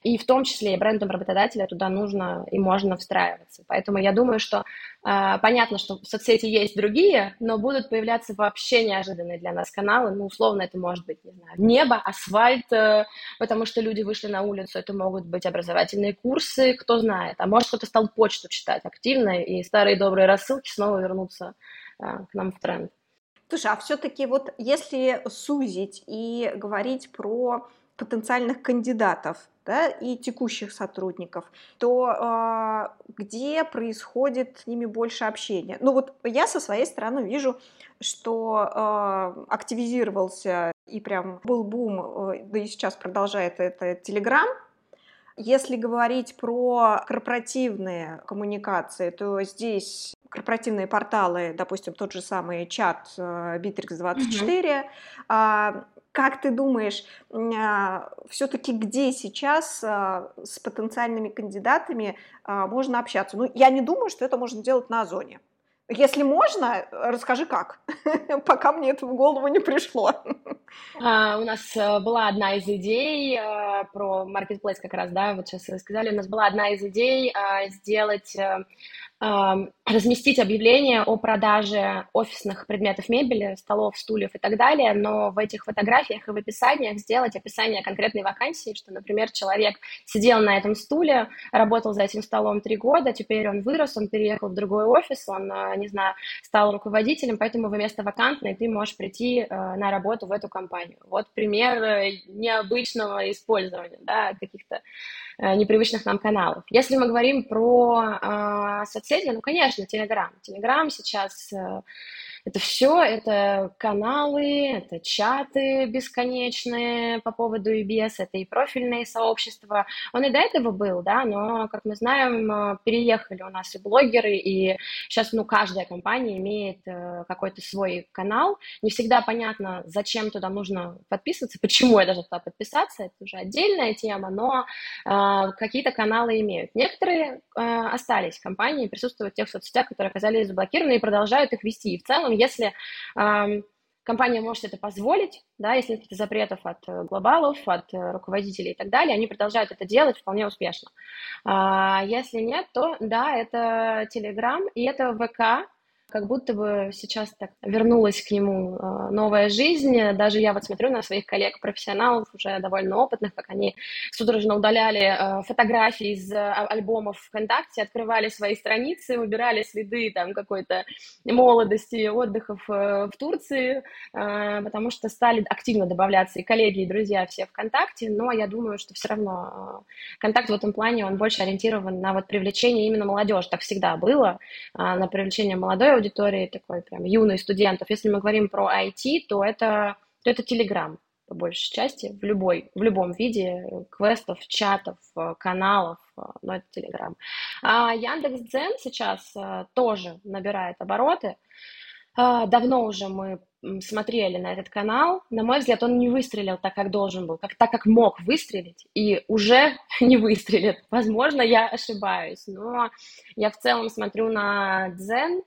и в том числе и брендом работодателя туда нужно и можно встраиваться. Поэтому я думаю, что э, понятно, что в соцсети есть другие, но будут появляться вообще неожиданные для нас каналы. Ну, условно, это может быть, не знаю, небо, асфальт, э, потому что люди вышли на улицу, это могут быть образовательные курсы, кто знает. А может, кто-то стал почту читать активно, и старые добрые рассылки снова вернутся э, к нам в тренд. Слушай, а все-таки вот если сузить и говорить про потенциальных кандидатов да, и текущих сотрудников, то э, где происходит с ними больше общения? Ну вот я со своей стороны вижу, что э, активизировался и прям был бум, э, да и сейчас продолжает это Telegram. Если говорить про корпоративные коммуникации, то здесь корпоративные порталы, допустим, тот же самый чат Bittrex24, mm-hmm. Как ты думаешь, а, все-таки где сейчас а, с потенциальными кандидатами а, можно общаться? Ну, я не думаю, что это можно делать на Озоне. Если можно, расскажи как, пока мне это в голову не пришло. У нас э, была одна из идей про marketplace как раз, да, вот сейчас сказали, у нас была одна из идей сделать а, разместить объявление о продаже офисных предметов мебели, столов, стульев и так далее, но в этих фотографиях и в описаниях сделать описание конкретной вакансии, что, например, человек сидел на этом стуле, работал за этим столом три года, теперь он вырос, он переехал в другой офис, он, э, не знаю, стал руководителем, поэтому вы место вакантное, ты можешь прийти э, на работу в эту компанию. Вот пример э, необычного использования, да, каких-то непривычных нам каналов. Если мы говорим про соцсети, ну, конечно, Телеграм. Телеграм сейчас э, это все, это каналы, это чаты бесконечные по поводу EBS, это и профильные сообщества. Он и до этого был, да, но, как мы знаем, э, переехали у нас и блогеры, и сейчас, ну, каждая компания имеет э, какой-то свой канал. Не всегда понятно, зачем туда нужно подписываться, почему я должна туда подписаться, это уже отдельная тема, но э, какие-то каналы имеют. Некоторые э, остались компании, присутствуют в тех соцсетях, которые оказались заблокированы и продолжают их вести. И в целом если компания может это позволить, да, если нет запретов от э, глобалов, от э, руководителей и так далее, они продолжают это делать вполне успешно. А если нет, то да, это Telegram и это ВК, как будто бы сейчас так вернулась к нему э, новая жизнь. Даже я вот смотрю на своих коллег-профессионалов, уже довольно опытных, как они судорожно удаляли э, фотографии из э, альбомов ВКонтакте, открывали свои страницы, убирали следы там какой-то молодости, отдыхов в Турции, потому что стали активно добавляться и коллеги, и друзья все ВКонтакте, но я думаю, что все равно контакт в этом плане, он больше ориентирован на вот привлечение именно молодежи. Так всегда было, на привлечение молодой аудитории, такой прям юной студентов. Если мы говорим про IT, то это, то это Telegram по большей части, в, любой, в любом виде, квестов, чатов, каналов, но это Telegram. А Яндекс.Дзен сейчас э, тоже набирает обороты. А, давно уже мы смотрели на этот канал. На мой взгляд, он не выстрелил так, как должен был, как, так, как мог выстрелить, и уже не выстрелит. Возможно, я ошибаюсь, но я в целом смотрю на Дзен,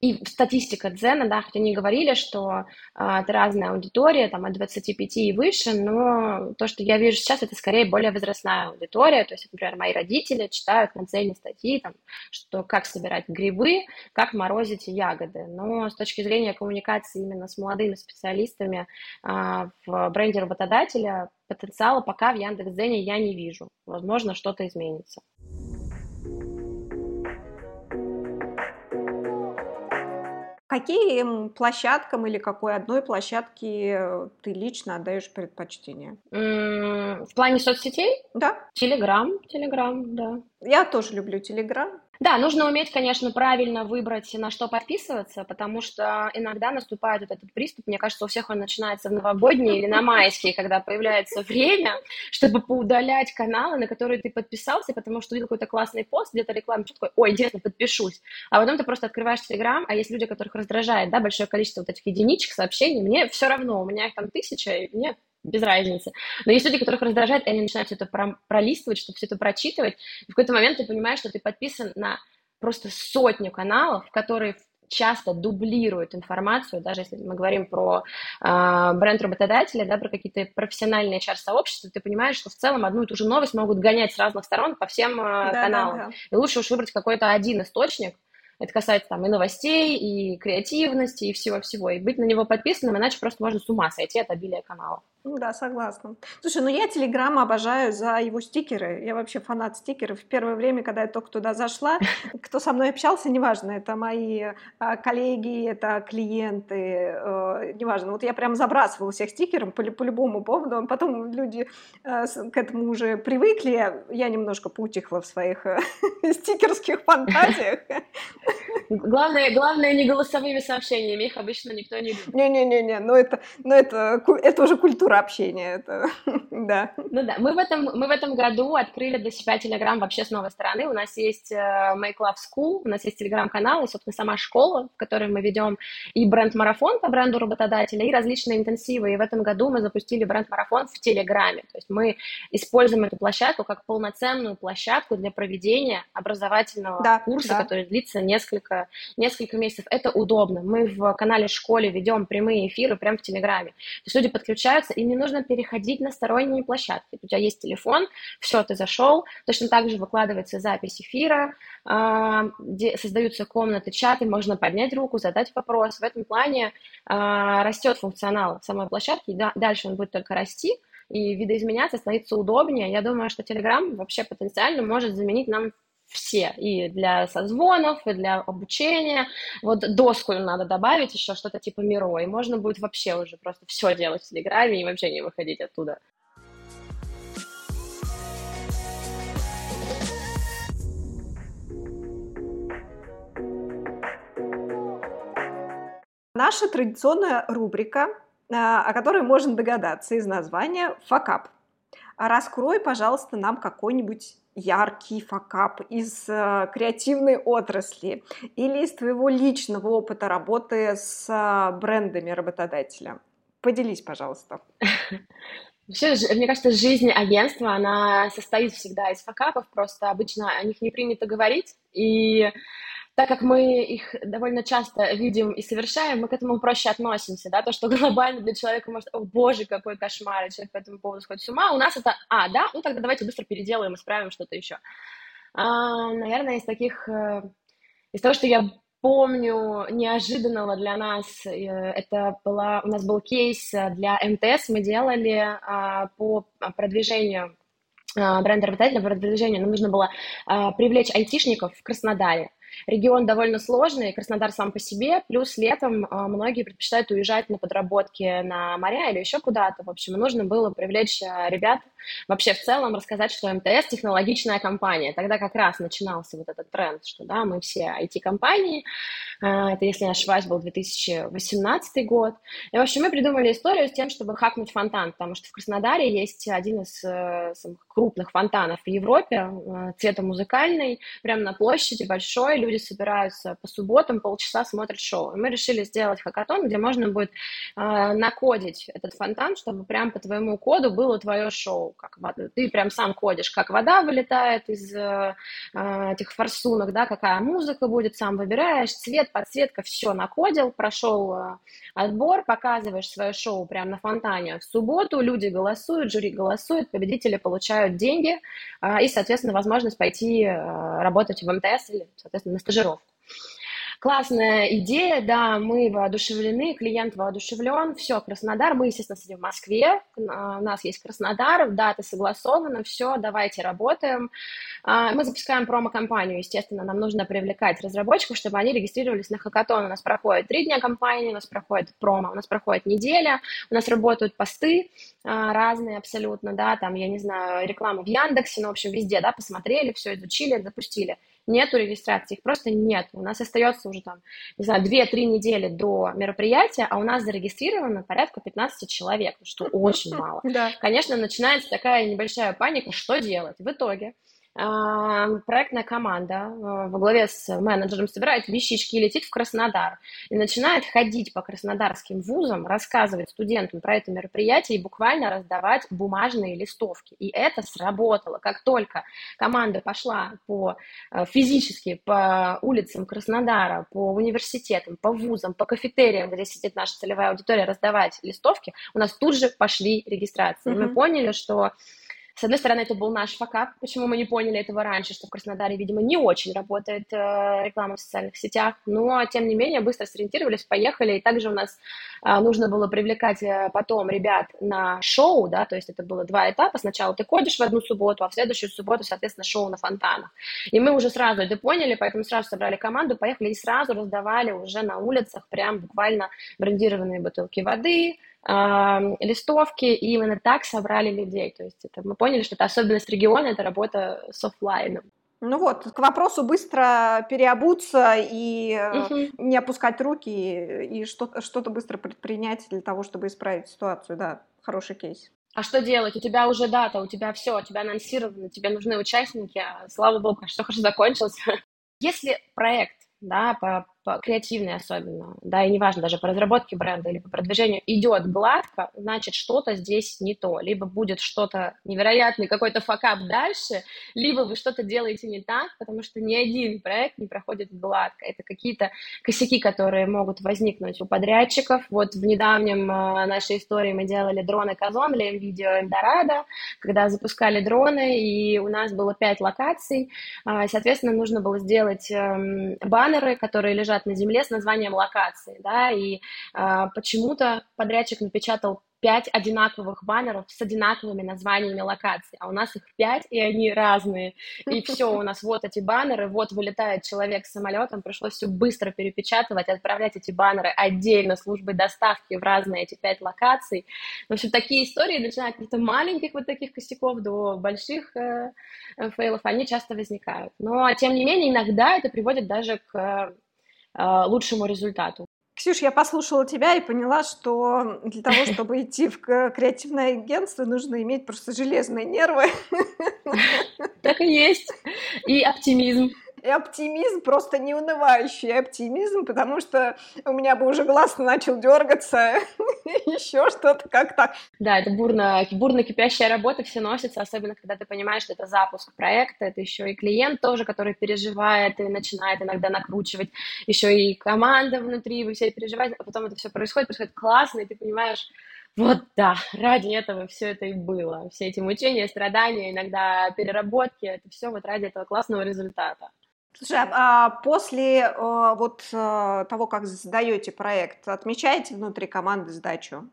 и статистика Дзена, да, хоть они говорили, что а, это разная аудитория, там от 25 и выше, но то, что я вижу сейчас, это скорее более возрастная аудитория, то есть, например, мои родители читают на цели статьи, там, что как собирать грибы, как морозить ягоды, но с точки зрения коммуникации именно с молодыми специалистами а, в бренде работодателя потенциала пока в Яндекс.Дзене я не вижу, возможно, что-то изменится. Каким площадкам или какой одной площадке ты лично отдаешь предпочтение? В плане соцсетей? Да. Телеграм, Телеграм, да. Я тоже люблю Телеграм. Да, нужно уметь, конечно, правильно выбрать, на что подписываться, потому что иногда наступает вот этот приступ, мне кажется, у всех он начинается в новогодние или на майские, когда появляется время, чтобы поудалять каналы, на которые ты подписался, потому что увидел какой-то классный пост, где-то реклама, что такое, ой, интересно, подпишусь. А потом ты просто открываешь Телеграм, а есть люди, которых раздражает, да, большое количество вот этих единичек, сообщений, мне все равно, у меня их там тысяча, и мне без разницы. Но есть люди, которых раздражает, и они начинают все это пролистывать, чтобы все это прочитывать. И в какой-то момент ты понимаешь, что ты подписан на просто сотню каналов, которые часто дублируют информацию, даже если мы говорим про э, бренд работодателя, да, про какие-то профессиональные HR-сообщества, ты понимаешь, что в целом одну и ту же новость могут гонять с разных сторон по всем э, да, каналам. Да, да. И лучше уж выбрать какой-то один источник, это касается там и новостей, и креативности, и всего-всего. И быть на него подписанным, иначе просто можно с ума сойти от обилия каналов. Ну да, согласна. Слушай, ну я Телеграм обожаю за его стикеры. Я вообще фанат стикеров. В первое время, когда я только туда зашла, кто со мной общался, неважно, это мои а, коллеги, это клиенты, э, неважно. Вот я прям забрасывала всех стикером по, по любому поводу. Потом люди э, к этому уже привыкли. Я немножко поутихла в своих э, стикерских фантазиях. Главное, главное не голосовыми сообщениями, их обычно никто не любит. Не-не-не, но это, но это, это уже культура общения, это, да. Ну да, мы в, этом, мы в этом году открыли для себя Telegram вообще с новой стороны. У нас есть uh, Make Love School, у нас есть Telegram-канал, и, собственно, сама школа, в которой мы ведем и бренд-марафон по бренду работодателя, и различные интенсивы. И в этом году мы запустили бренд-марафон в Телеграме. То есть мы используем эту площадку как полноценную площадку для проведения образовательного да, курса, да. который длится несколько несколько, месяцев. Это удобно. Мы в канале школе ведем прямые эфиры прямо в Телеграме. То есть люди подключаются, и не нужно переходить на сторонние площадки. У тебя есть телефон, все, ты зашел. Точно так же выкладывается запись эфира, а, где создаются комнаты, чаты, можно поднять руку, задать вопрос. В этом плане а, растет функционал самой площадки, и дальше он будет только расти, и видоизменяться, становиться удобнее. Я думаю, что Telegram вообще потенциально может заменить нам все, и для созвонов, и для обучения. Вот доску надо добавить еще, что-то типа Миро, и можно будет вообще уже просто все делать в Телеграме и вообще не выходить оттуда. Наша традиционная рубрика, а, о которой можно догадаться из названия «Факап». Раскрой, пожалуйста, нам какой-нибудь яркий факап из э, креативной отрасли или из твоего личного опыта работы с э, брендами работодателя? Поделись, пожалуйста. Вообще, мне кажется, жизнь агентства, она состоит всегда из факапов, просто обычно о них не принято говорить, и так как мы их довольно часто видим и совершаем, мы к этому проще относимся, да, то, что глобально для человека может, о боже, какой кошмар, и человек по этому поводу сходит с ума, у нас это, а, да, ну тогда давайте быстро переделаем, исправим что-то еще. А, наверное, из таких, э, из того, что я помню неожиданного для нас, э, это была, у нас был кейс для МТС, мы делали а, по продвижению а, бренда работодателя, по продвижению, нам нужно было а, привлечь айтишников в Краснодаре. Регион довольно сложный, Краснодар сам по себе, плюс летом а, многие предпочитают уезжать на подработки на моря или еще куда-то. В общем, нужно было привлечь а, ребят, вообще в целом рассказать, что МТС технологичная компания. Тогда как раз начинался вот этот тренд, что да, мы все IT-компании. А, это, если не ошибаюсь, был 2018 год. И, в общем, мы придумали историю с тем, чтобы хакнуть фонтан, потому что в Краснодаре есть один из э, самых крупных фонтанов в Европе, э, цветомузыкальный, прямо на площади большой, люди собираются по субботам, полчаса смотрят шоу. И мы решили сделать хакатон, где можно будет э, накодить этот фонтан, чтобы прям по твоему коду было твое шоу. Как вода. Ты прям сам кодишь, как вода вылетает из э, этих форсунок, да, какая музыка будет, сам выбираешь, цвет, подсветка, все накодил, прошел э, отбор, показываешь свое шоу прямо на фонтане. В субботу люди голосуют, жюри голосует, победители получают деньги э, и, соответственно, возможность пойти э, работать в МТС или, соответственно, на стажировку. Классная идея, да, мы воодушевлены, клиент воодушевлен, все, Краснодар, мы, естественно, сидим в Москве, у нас есть Краснодар, дата согласована, все, давайте работаем. А, мы запускаем промо-компанию, естественно, нам нужно привлекать разработчиков, чтобы они регистрировались на хакатон. У нас проходит три дня компании, у нас проходит промо, у нас проходит неделя, у нас работают посты а, разные абсолютно, да, там, я не знаю, реклама в Яндексе, ну, в общем, везде, да, посмотрели, все изучили, запустили. Нету регистрации, их просто нет. У нас остается уже там, не знаю, 2-3 недели до мероприятия, а у нас зарегистрировано порядка 15 человек, что очень мало. Да. Конечно, начинается такая небольшая паника, что делать? В итоге проектная команда а, во главе с менеджером собирает вещички и летит в Краснодар. И начинает ходить по краснодарским вузам, рассказывать студентам про это мероприятие и буквально раздавать бумажные листовки. И это сработало. Как только команда пошла по, а, физически по улицам Краснодара, по университетам, по вузам, по кафетериям, где сидит наша целевая аудитория, раздавать листовки, у нас тут же пошли регистрации. Mm-hmm. Мы поняли, что с одной стороны, это был наш факап, почему мы не поняли этого раньше, что в Краснодаре, видимо, не очень работает э, реклама в социальных сетях, но, тем не менее, быстро сориентировались, поехали, и также у нас э, нужно было привлекать э, потом ребят на шоу, да, то есть это было два этапа, сначала ты ходишь в одну субботу, а в следующую субботу, соответственно, шоу на фонтанах, и мы уже сразу это поняли, поэтому сразу собрали команду, поехали и сразу раздавали уже на улицах прям буквально брендированные бутылки воды, листовки, и именно так собрали людей. То есть это, мы поняли, что это особенность региона, это работа с офлайном. Ну вот, к вопросу быстро переобуться и угу. не опускать руки и что-то, что-то быстро предпринять для того, чтобы исправить ситуацию. Да, хороший кейс. А что делать? У тебя уже дата, у тебя все, у тебя анонсировано, тебе нужны участники, а, слава богу, что хорошо закончился. Если проект да, по, по особенно, да, и неважно даже по разработке бренда или по продвижению, идет гладко, значит, что-то здесь не то. Либо будет что-то невероятный какой-то факап дальше, либо вы что-то делаете не так, потому что ни один проект не проходит гладко. Это какие-то косяки, которые могут возникнуть у подрядчиков. Вот в недавнем э, нашей истории мы делали дроны Казон для видео Эльдорадо, когда запускали дроны, и у нас было пять локаций. Э, соответственно, нужно было сделать э, баннеры, которые лежат лежат на земле с названием локации, да, и э, почему-то подрядчик напечатал пять одинаковых баннеров с одинаковыми названиями локаций, а у нас их пять, и они разные. И все, у нас вот эти баннеры, вот вылетает человек с самолетом, пришлось все быстро перепечатывать, отправлять эти баннеры отдельно службой доставки в разные эти пять локаций. В общем, такие истории, начиная от каких-то маленьких вот таких косяков до больших э, фейлов, они часто возникают. Но, тем не менее, иногда это приводит даже к Э, лучшему результату. Ксюш, я послушала тебя и поняла, что для того, чтобы идти в креативное агентство, нужно иметь просто железные нервы. Так и есть. И оптимизм и оптимизм, просто неунывающий оптимизм, потому что у меня бы уже глаз начал дергаться, еще что-то как так. Да, это бурно, бурно кипящая работа, все носится, особенно когда ты понимаешь, что это запуск проекта, это еще и клиент тоже, который переживает и начинает иногда накручивать, еще и команда внутри, вы все переживаете, а потом это все происходит, происходит классно, и ты понимаешь, вот да, ради этого все это и было. Все эти мучения, страдания, иногда переработки, это все вот ради этого классного результата. Слушай, а после э, вот э, того, как сдаете проект, отмечаете внутри команды сдачу?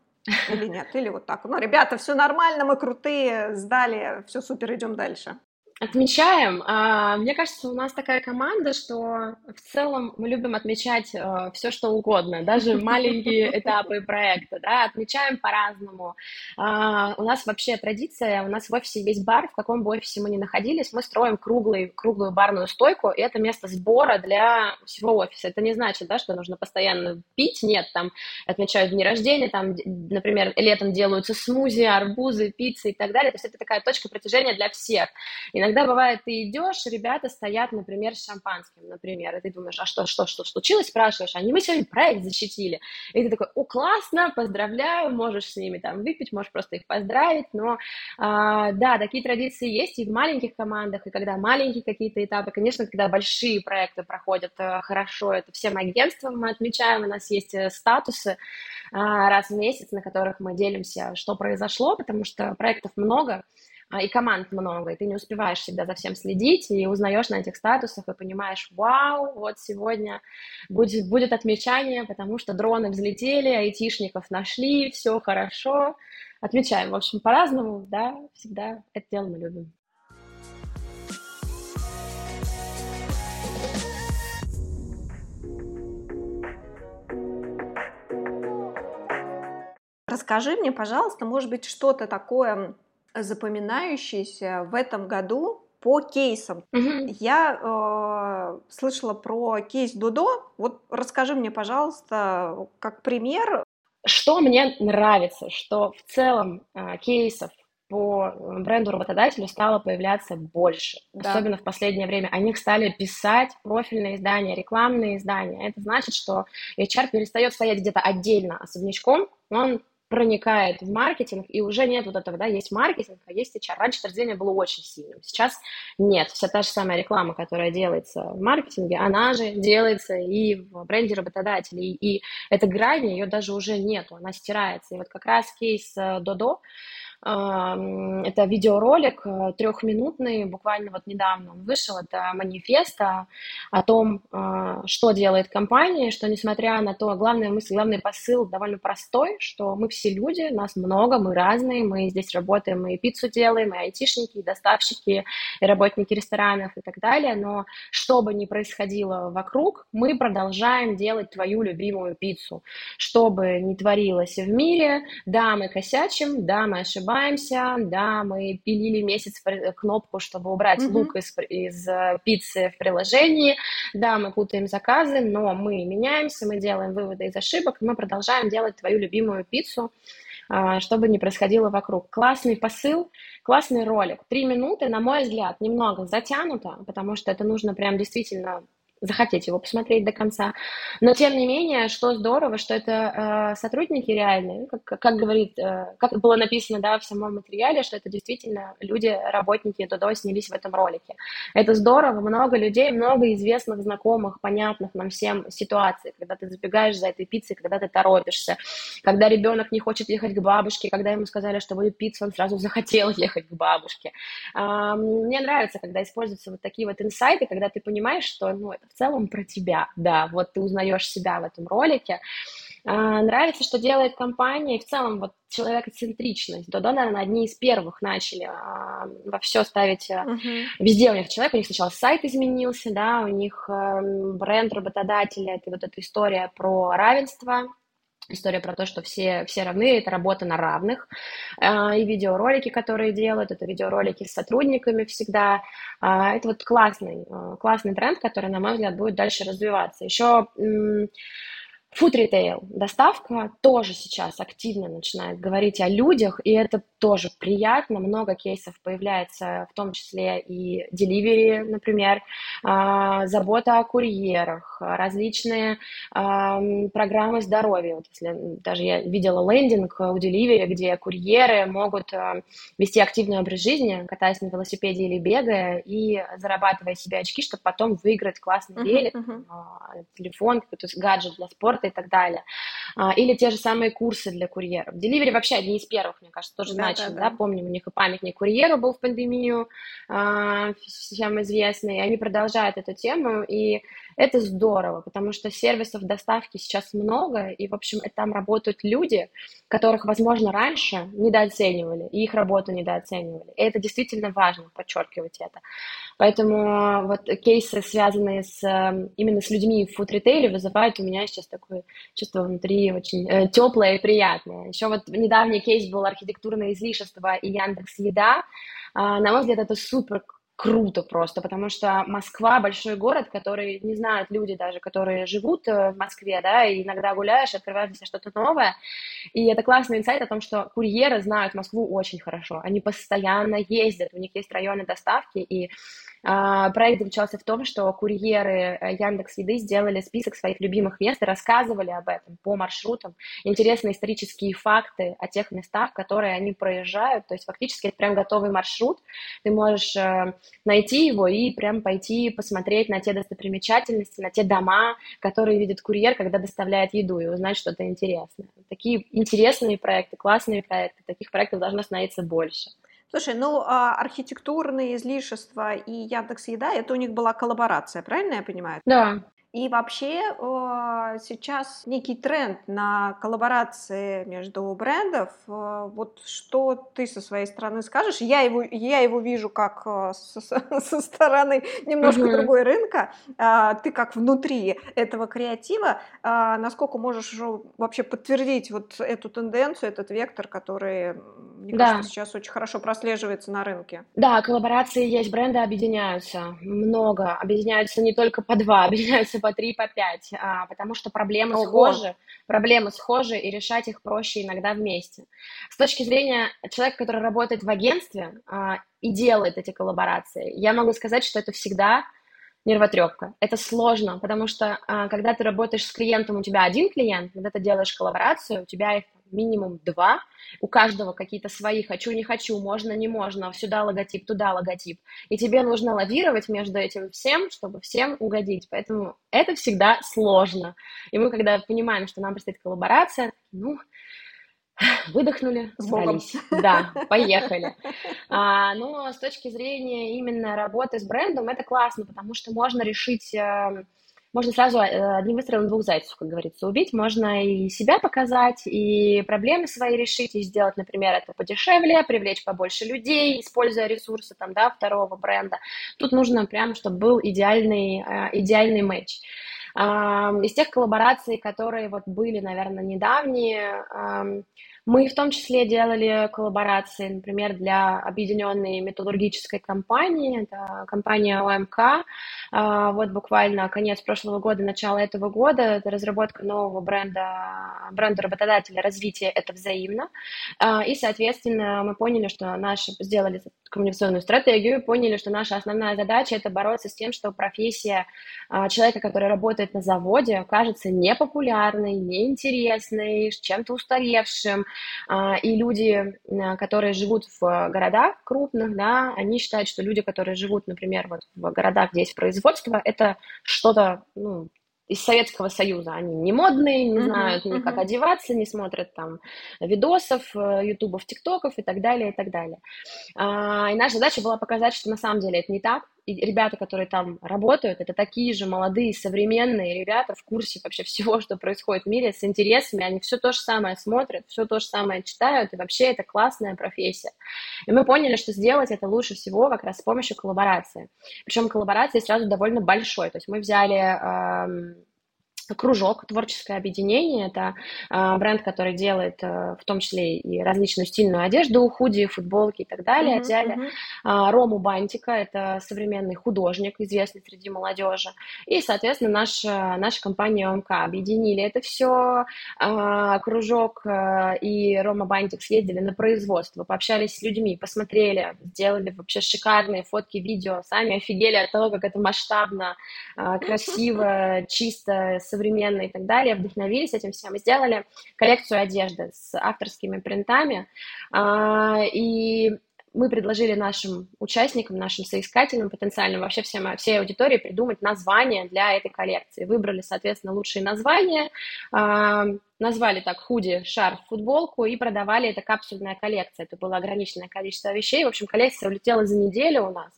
Или нет? Или вот так? Ну, ребята, все нормально, мы крутые, сдали, все супер, идем дальше. Отмечаем. А, мне кажется, у нас такая команда, что в целом мы любим отмечать э, все, что угодно, даже маленькие этапы проекта, да, отмечаем по-разному. А, у нас вообще традиция, у нас в офисе есть бар, в каком бы офисе мы ни находились, мы строим круглый, круглую барную стойку, и это место сбора для всего офиса. Это не значит, да, что нужно постоянно пить, нет, там отмечают дни рождения, там, например, летом делаются смузи, арбузы, пиццы и так далее, то есть это такая точка притяжения для всех. И Иногда бывает, ты идешь, ребята стоят, например, с шампанским, например, и ты думаешь, а что, что, что случилось, спрашиваешь, они мы сегодня проект защитили. И ты такой, о, классно, поздравляю, можешь с ними там выпить, можешь просто их поздравить, но а, да, такие традиции есть и в маленьких командах, и когда маленькие какие-то этапы, конечно, когда большие проекты проходят а, хорошо, это всем агентствам мы отмечаем, у нас есть э, статусы а, раз в месяц, на которых мы делимся, что произошло, потому что проектов много, и команд много, и ты не успеваешь всегда за всем следить, и узнаешь на этих статусах, и понимаешь, вау, вот сегодня будет, будет отмечание, потому что дроны взлетели, айтишников нашли, все хорошо. Отмечаем, в общем, по-разному, да, всегда это дело мы любим. Расскажи мне, пожалуйста, может быть, что-то такое запоминающееся в этом году по кейсам. Угу. Я э, слышала про кейс Додо. Вот расскажи мне, пожалуйста, как пример. Что мне нравится, что в целом э, кейсов по бренду работодателю стало появляться больше, да. особенно в последнее время. О них стали писать профильные издания, рекламные издания. Это значит, что HR перестает стоять где-то отдельно особнячком, он проникает в маркетинг, и уже нет вот этого, да, есть маркетинг, а есть HR. Раньше это разделение было очень сильным, сейчас нет. Вся та же самая реклама, которая делается в маркетинге, она же делается и в бренде работодателей, и эта грань, ее даже уже нету, она стирается. И вот как раз кейс Додо, это видеоролик э, трехминутный, буквально вот недавно он вышел. Это манифест о том, э, что делает компания, что несмотря на то, главная мысль, главный посыл довольно простой, что мы все люди, нас много, мы разные, мы здесь работаем, и пиццу делаем, и айтишники, и доставщики, и работники ресторанов и так далее, но что бы ни происходило вокруг, мы продолжаем делать твою любимую пиццу. Что бы ни творилось в мире, да, мы косячим, да, мы ошибаемся, ошибаемся, да, мы пилили месяц кнопку, чтобы убрать mm-hmm. лук из, из э, пиццы в приложении, да, мы путаем заказы, но мы меняемся, мы делаем выводы из ошибок, мы продолжаем делать твою любимую пиццу, а, чтобы не происходило вокруг. Классный посыл, классный ролик. Три минуты, на мой взгляд, немного затянуто, потому что это нужно прям действительно захотеть его посмотреть до конца. Но тем не менее, что здорово, что это э, сотрудники реальные, ну, как, как говорит, э, как было написано да, в самом материале, что это действительно люди, работники Додо снялись в этом ролике. Это здорово, много людей, много известных, знакомых, понятных нам всем ситуаций, когда ты забегаешь за этой пиццей, когда ты торопишься, когда ребенок не хочет ехать к бабушке, когда ему сказали, что будет пицца, он сразу захотел ехать к бабушке. Э, мне нравится, когда используются вот такие вот инсайты, когда ты понимаешь, что ну, это в целом про тебя, да, вот ты узнаешь себя в этом ролике. А, нравится, что делает компания, и в целом вот человекоцентричность. Додо, наверное, одни из первых начали а, во все ставить, uh-huh. везде у них человек, у них сначала сайт изменился, да, у них а, бренд работодателя, это вот эта история про равенство, История про то, что все, все равны, это работа на равных. И видеоролики, которые делают, это видеоролики с сотрудниками всегда. Это вот классный, классный тренд, который, на мой взгляд, будет дальше развиваться. Еще Food retail, доставка тоже сейчас активно начинает говорить о людях, и это тоже приятно. Много кейсов появляется, в том числе и delivery, например, а, забота о курьерах, различные программы здоровья. Вот если даже я видела лендинг у delivery, где курьеры могут а, вести активный образ жизни, катаясь на велосипеде или бегая, и зарабатывая себе очки, чтобы потом выиграть классный велик, uh-huh, uh-huh. телефон, какой-то гаджет для спорта и так далее. А, или те же самые курсы для курьеров. Delivery вообще одни из первых, мне кажется, тоже да, значимы, да, да. да, помним, у них и памятник курьеру был в пандемию, а, всем известный, и они продолжают эту тему, и это здорово, потому что сервисов доставки сейчас много, и, в общем, там работают люди, которых, возможно, раньше недооценивали, и их работу недооценивали. И это действительно важно, подчеркивать это. Поэтому вот кейсы, связанные с, эм, именно с людьми в фуд-ритейле, вызывают у меня сейчас такое чувство внутри очень э, теплое и приятное. Еще вот недавний кейс был архитектурное излишество и Яндекс Еда. Э, на мой взгляд, это супер круто просто, потому что Москва большой город, который не знают люди даже, которые живут э, в Москве, да, и иногда гуляешь, открываешь для себя что-то новое, и это классный инсайт о том, что курьеры знают Москву очень хорошо, они постоянно ездят, у них есть районы доставки, и проект заключался в том, что курьеры э, Яндекс Еды сделали список своих любимых мест и рассказывали об этом по маршрутам. Интересные исторические факты о тех местах, которые они проезжают. То есть фактически это прям готовый маршрут. Ты можешь э, найти его и прям пойти посмотреть на те достопримечательности, на те дома, которые видит курьер, когда доставляет еду, и узнать что-то интересное. Такие интересные проекты, классные проекты. Таких проектов должно становиться больше. Слушай, ну а архитектурные излишества и Яндекс Еда, это у них была коллаборация, правильно я понимаю? Да. И вообще сейчас некий тренд на коллаборации между брендов. Вот что ты со своей стороны скажешь? Я его, я его вижу как со, со стороны немножко uh-huh. другой рынка. А, ты как внутри этого креатива. А, насколько можешь вообще подтвердить вот эту тенденцию, этот вектор, который мне да. кажется, сейчас очень хорошо прослеживается на рынке. Да, коллаборации есть, бренды объединяются, много, объединяются не только по два, объединяются по три, по пять, а, потому что проблемы Ого. схожи, проблемы схожи, и решать их проще иногда вместе. С точки зрения человека, который работает в агентстве а, и делает эти коллаборации, я могу сказать, что это всегда нервотрепка. Это сложно, потому что а, когда ты работаешь с клиентом, у тебя один клиент, когда ты делаешь коллаборацию, у тебя их минимум два, у каждого какие-то свои «хочу, не хочу», «можно, не можно», сюда логотип, туда логотип. И тебе нужно лавировать между этим всем, чтобы всем угодить. Поэтому это всегда сложно. И мы, когда понимаем, что нам предстоит коллаборация, ну, выдохнули, сбрались. Да, поехали. А, но с точки зрения именно работы с брендом, это классно, потому что можно решить э, можно сразу э, одним выстрелом двух зайцев, как говорится, убить. Можно и себя показать, и проблемы свои решить, и сделать, например, это подешевле, привлечь побольше людей, используя ресурсы там, да, второго бренда. Тут нужно прямо, чтобы был идеальный, э, идеальный матч. Из тех коллабораций, которые вот были, наверное, недавние, мы в том числе делали коллаборации, например, для объединенной металлургической компании, это компания ОМК. А, вот буквально конец прошлого года, начало этого года, это разработка нового бренда, бренда работодателя, развитие это взаимно. А, и, соответственно, мы поняли, что наши, сделали коммуникационную стратегию, поняли, что наша основная задача это бороться с тем, что профессия а, человека, который работает на заводе, кажется непопулярной, неинтересной, чем-то устаревшим, и люди, которые живут в городах крупных, да, они считают, что люди, которые живут, например, вот в городах, где есть производство, это что-то, ну, из Советского Союза. Они не модные, не uh-huh, знают ни uh-huh. как одеваться, не смотрят там видосов, э, ютубов, тиктоков и так далее, и так далее. А, и наша задача была показать, что на самом деле это не так, ребята, которые там работают, это такие же молодые, современные ребята в курсе вообще всего, что происходит в мире, с интересами, они все то же самое смотрят, все то же самое читают, и вообще это классная профессия. И мы поняли, что сделать это лучше всего как раз с помощью коллаборации. Причем коллаборации сразу довольно большой, то есть мы взяли Кружок, творческое объединение, это э, бренд, который делает э, в том числе и различную стильную одежду, худи, футболки и так далее. Mm-hmm, Взяли mm-hmm. Э, Рому Бантика, это современный художник, известный среди молодежи. И, соответственно, наша, наша компания ОМК объединили это все. Э, Кружок э, и Рома Бантик съездили на производство, пообщались с людьми, посмотрели, сделали вообще шикарные фотки, видео, сами офигели от того, как это масштабно, э, красиво, чисто, современно и так далее, вдохновились этим всем и сделали коллекцию одежды с авторскими принтами. А, и мы предложили нашим участникам, нашим соискателям потенциальным, вообще всем, всей аудитории придумать название для этой коллекции. Выбрали, соответственно, лучшие названия, э, назвали так худи, шарф, футболку и продавали это капсульная коллекция. Это было ограниченное количество вещей. В общем, коллекция улетела за неделю у нас.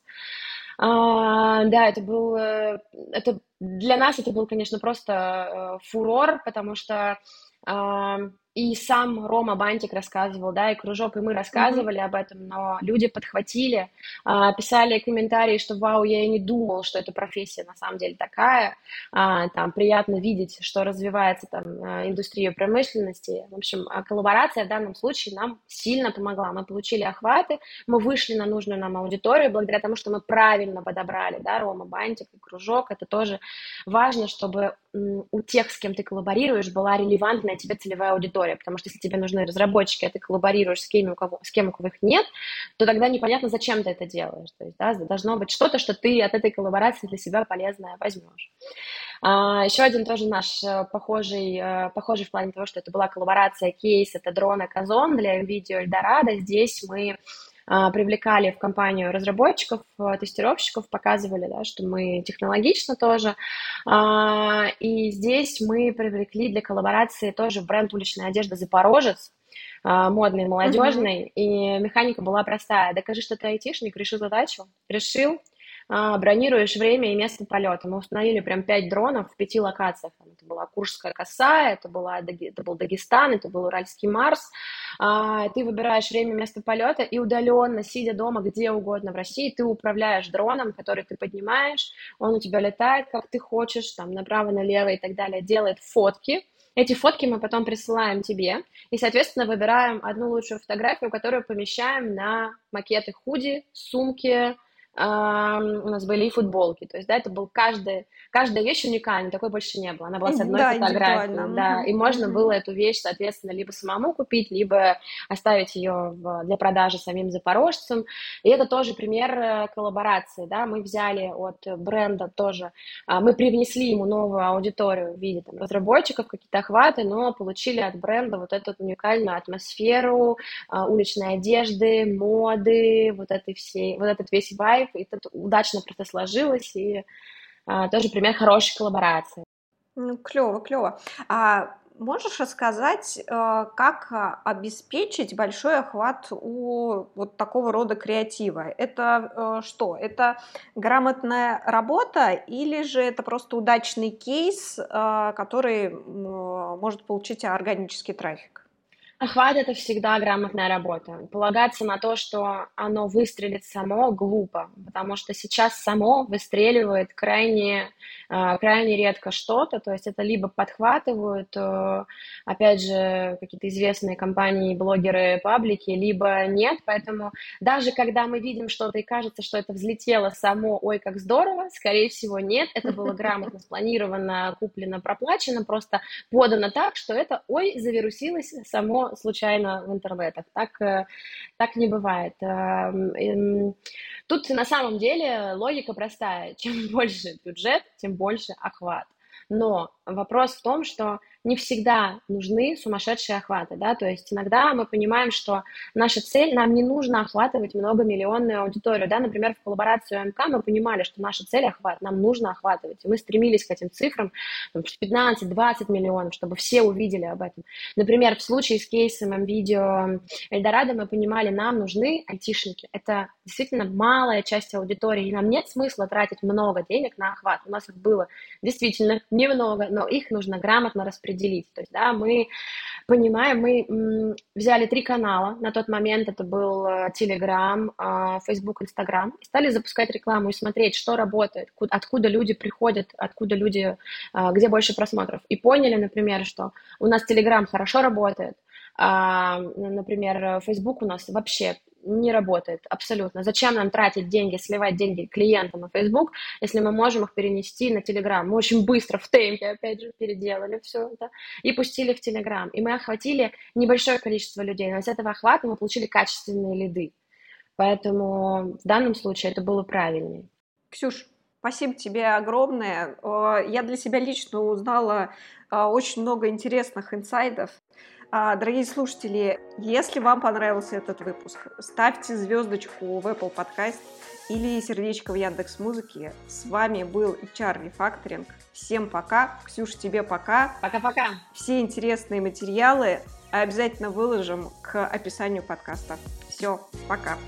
А, да, это был, э, это для нас это был, конечно, просто э, фурор, потому что и сам Рома Бантик рассказывал, да, и Кружок, и мы рассказывали mm-hmm. об этом, но люди подхватили, а, писали комментарии, что вау, я и не думал, что эта профессия на самом деле такая, а, там приятно видеть, что развивается там а, индустрия промышленности. В общем, коллаборация в данном случае нам сильно помогла. Мы получили охваты, мы вышли на нужную нам аудиторию благодаря тому, что мы правильно подобрали, да, Рома Бантик и Кружок. Это тоже важно, чтобы у тех, с кем ты коллаборируешь, была релевантная тебе целевая аудитория, потому что если тебе нужны разработчики, а ты коллаборируешь с кем, у кого, с кем у кого их нет, то тогда непонятно, зачем ты это делаешь. То есть, да, должно быть что-то, что ты от этой коллаборации для себя полезное возьмешь. А, еще один тоже наш э, похожий, э, похожий в плане того, что это была коллаборация кейс, это дрона Казон для видео Эльдорадо. Здесь мы привлекали в компанию разработчиков, э, тестировщиков, показывали, да, что мы технологично тоже. А, и здесь мы привлекли для коллаборации тоже бренд уличной одежды «Запорожец», а, модный, молодежный, uh-huh. и механика была простая. Докажи, что ты айтишник, решил задачу, решил, а, бронируешь время и место полета. Мы установили прям пять дронов в пяти локациях. Это была Куршская коса, это, была, это был Дагестан, это был Уральский Марс. А, ты выбираешь время, место полета и удаленно, сидя дома где угодно в России, ты управляешь дроном, который ты поднимаешь, он у тебя летает, как ты хочешь, там направо, налево и так далее, делает фотки, эти фотки мы потом присылаем тебе и, соответственно, выбираем одну лучшую фотографию, которую помещаем на макеты худи, сумки, у нас были и футболки, то есть, да, это был каждый, каждая вещь уникальная, такой больше не было, она была с одной да, фотографией, да, и можно mm-hmm. было эту вещь, соответственно, либо самому купить, либо оставить ее в, для продажи самим запорожцам, и это тоже пример э, коллаборации, да, мы взяли от бренда тоже, а, мы привнесли ему новую аудиторию в виде там, разработчиков, какие-то охваты, но получили от бренда вот эту уникальную атмосферу а, уличной одежды, моды, вот этой всей, вот этот весь вайб, и это удачно просто сложилось, и а, тоже пример хорошей коллаборации. Ну, клево, клево. А можешь рассказать, э, как а, обеспечить большой охват у вот такого рода креатива? Это э, что? Это грамотная работа или же это просто удачный кейс, э, который может получить органический трафик? Охват — это всегда грамотная работа. Полагаться на то, что оно выстрелит само, глупо, потому что сейчас само выстреливает крайне, э, крайне редко что-то, то есть это либо подхватывают, э, опять же, какие-то известные компании, блогеры, паблики, либо нет, поэтому даже когда мы видим что-то и кажется, что это взлетело само, ой, как здорово, скорее всего, нет, это было грамотно спланировано, куплено, проплачено, просто подано так, что это, ой, завирусилось само случайно в интернетах. Так, э, так не бывает. Эм, эм, тут на самом деле логика простая. Чем больше бюджет, тем больше охват. Но вопрос в том, что не всегда нужны сумасшедшие охваты, да, то есть иногда мы понимаем, что наша цель, нам не нужно охватывать многомиллионную аудиторию, да, например, в коллаборацию МК мы понимали, что наша цель охват, нам нужно охватывать, и мы стремились к этим цифрам, 15-20 миллионов, чтобы все увидели об этом. Например, в случае с кейсом видео Эльдорадо мы понимали, нам нужны айтишники, это действительно малая часть аудитории, и нам нет смысла тратить много денег на охват, у нас их было действительно немного, но их нужно грамотно распределить определить. То есть, да, мы понимаем, мы взяли три канала, на тот момент это был э, Telegram, а, Facebook, Instagram, и стали запускать рекламу и смотреть, что работает, откуда люди приходят, откуда люди, а, где больше просмотров. И поняли, например, что у нас Telegram хорошо работает, а, например, Facebook у нас вообще не работает абсолютно. Зачем нам тратить деньги, сливать деньги клиентам на Facebook, если мы можем их перенести на Telegram? Мы очень быстро в темпе, опять же, переделали все это и пустили в Telegram. И мы охватили небольшое количество людей, но из этого охвата мы получили качественные лиды. Поэтому в данном случае это было правильнее. Ксюш, спасибо тебе огромное. Я для себя лично узнала а, очень много интересных инсайдов. А, дорогие слушатели, если вам понравился этот выпуск, ставьте звездочку в Apple Podcast или сердечко в Яндекс Музыке. С вами был HR Refactoring. Всем пока. Ксюш, тебе пока. Пока-пока. Все интересные материалы обязательно выложим к описанию подкаста. Все, пока.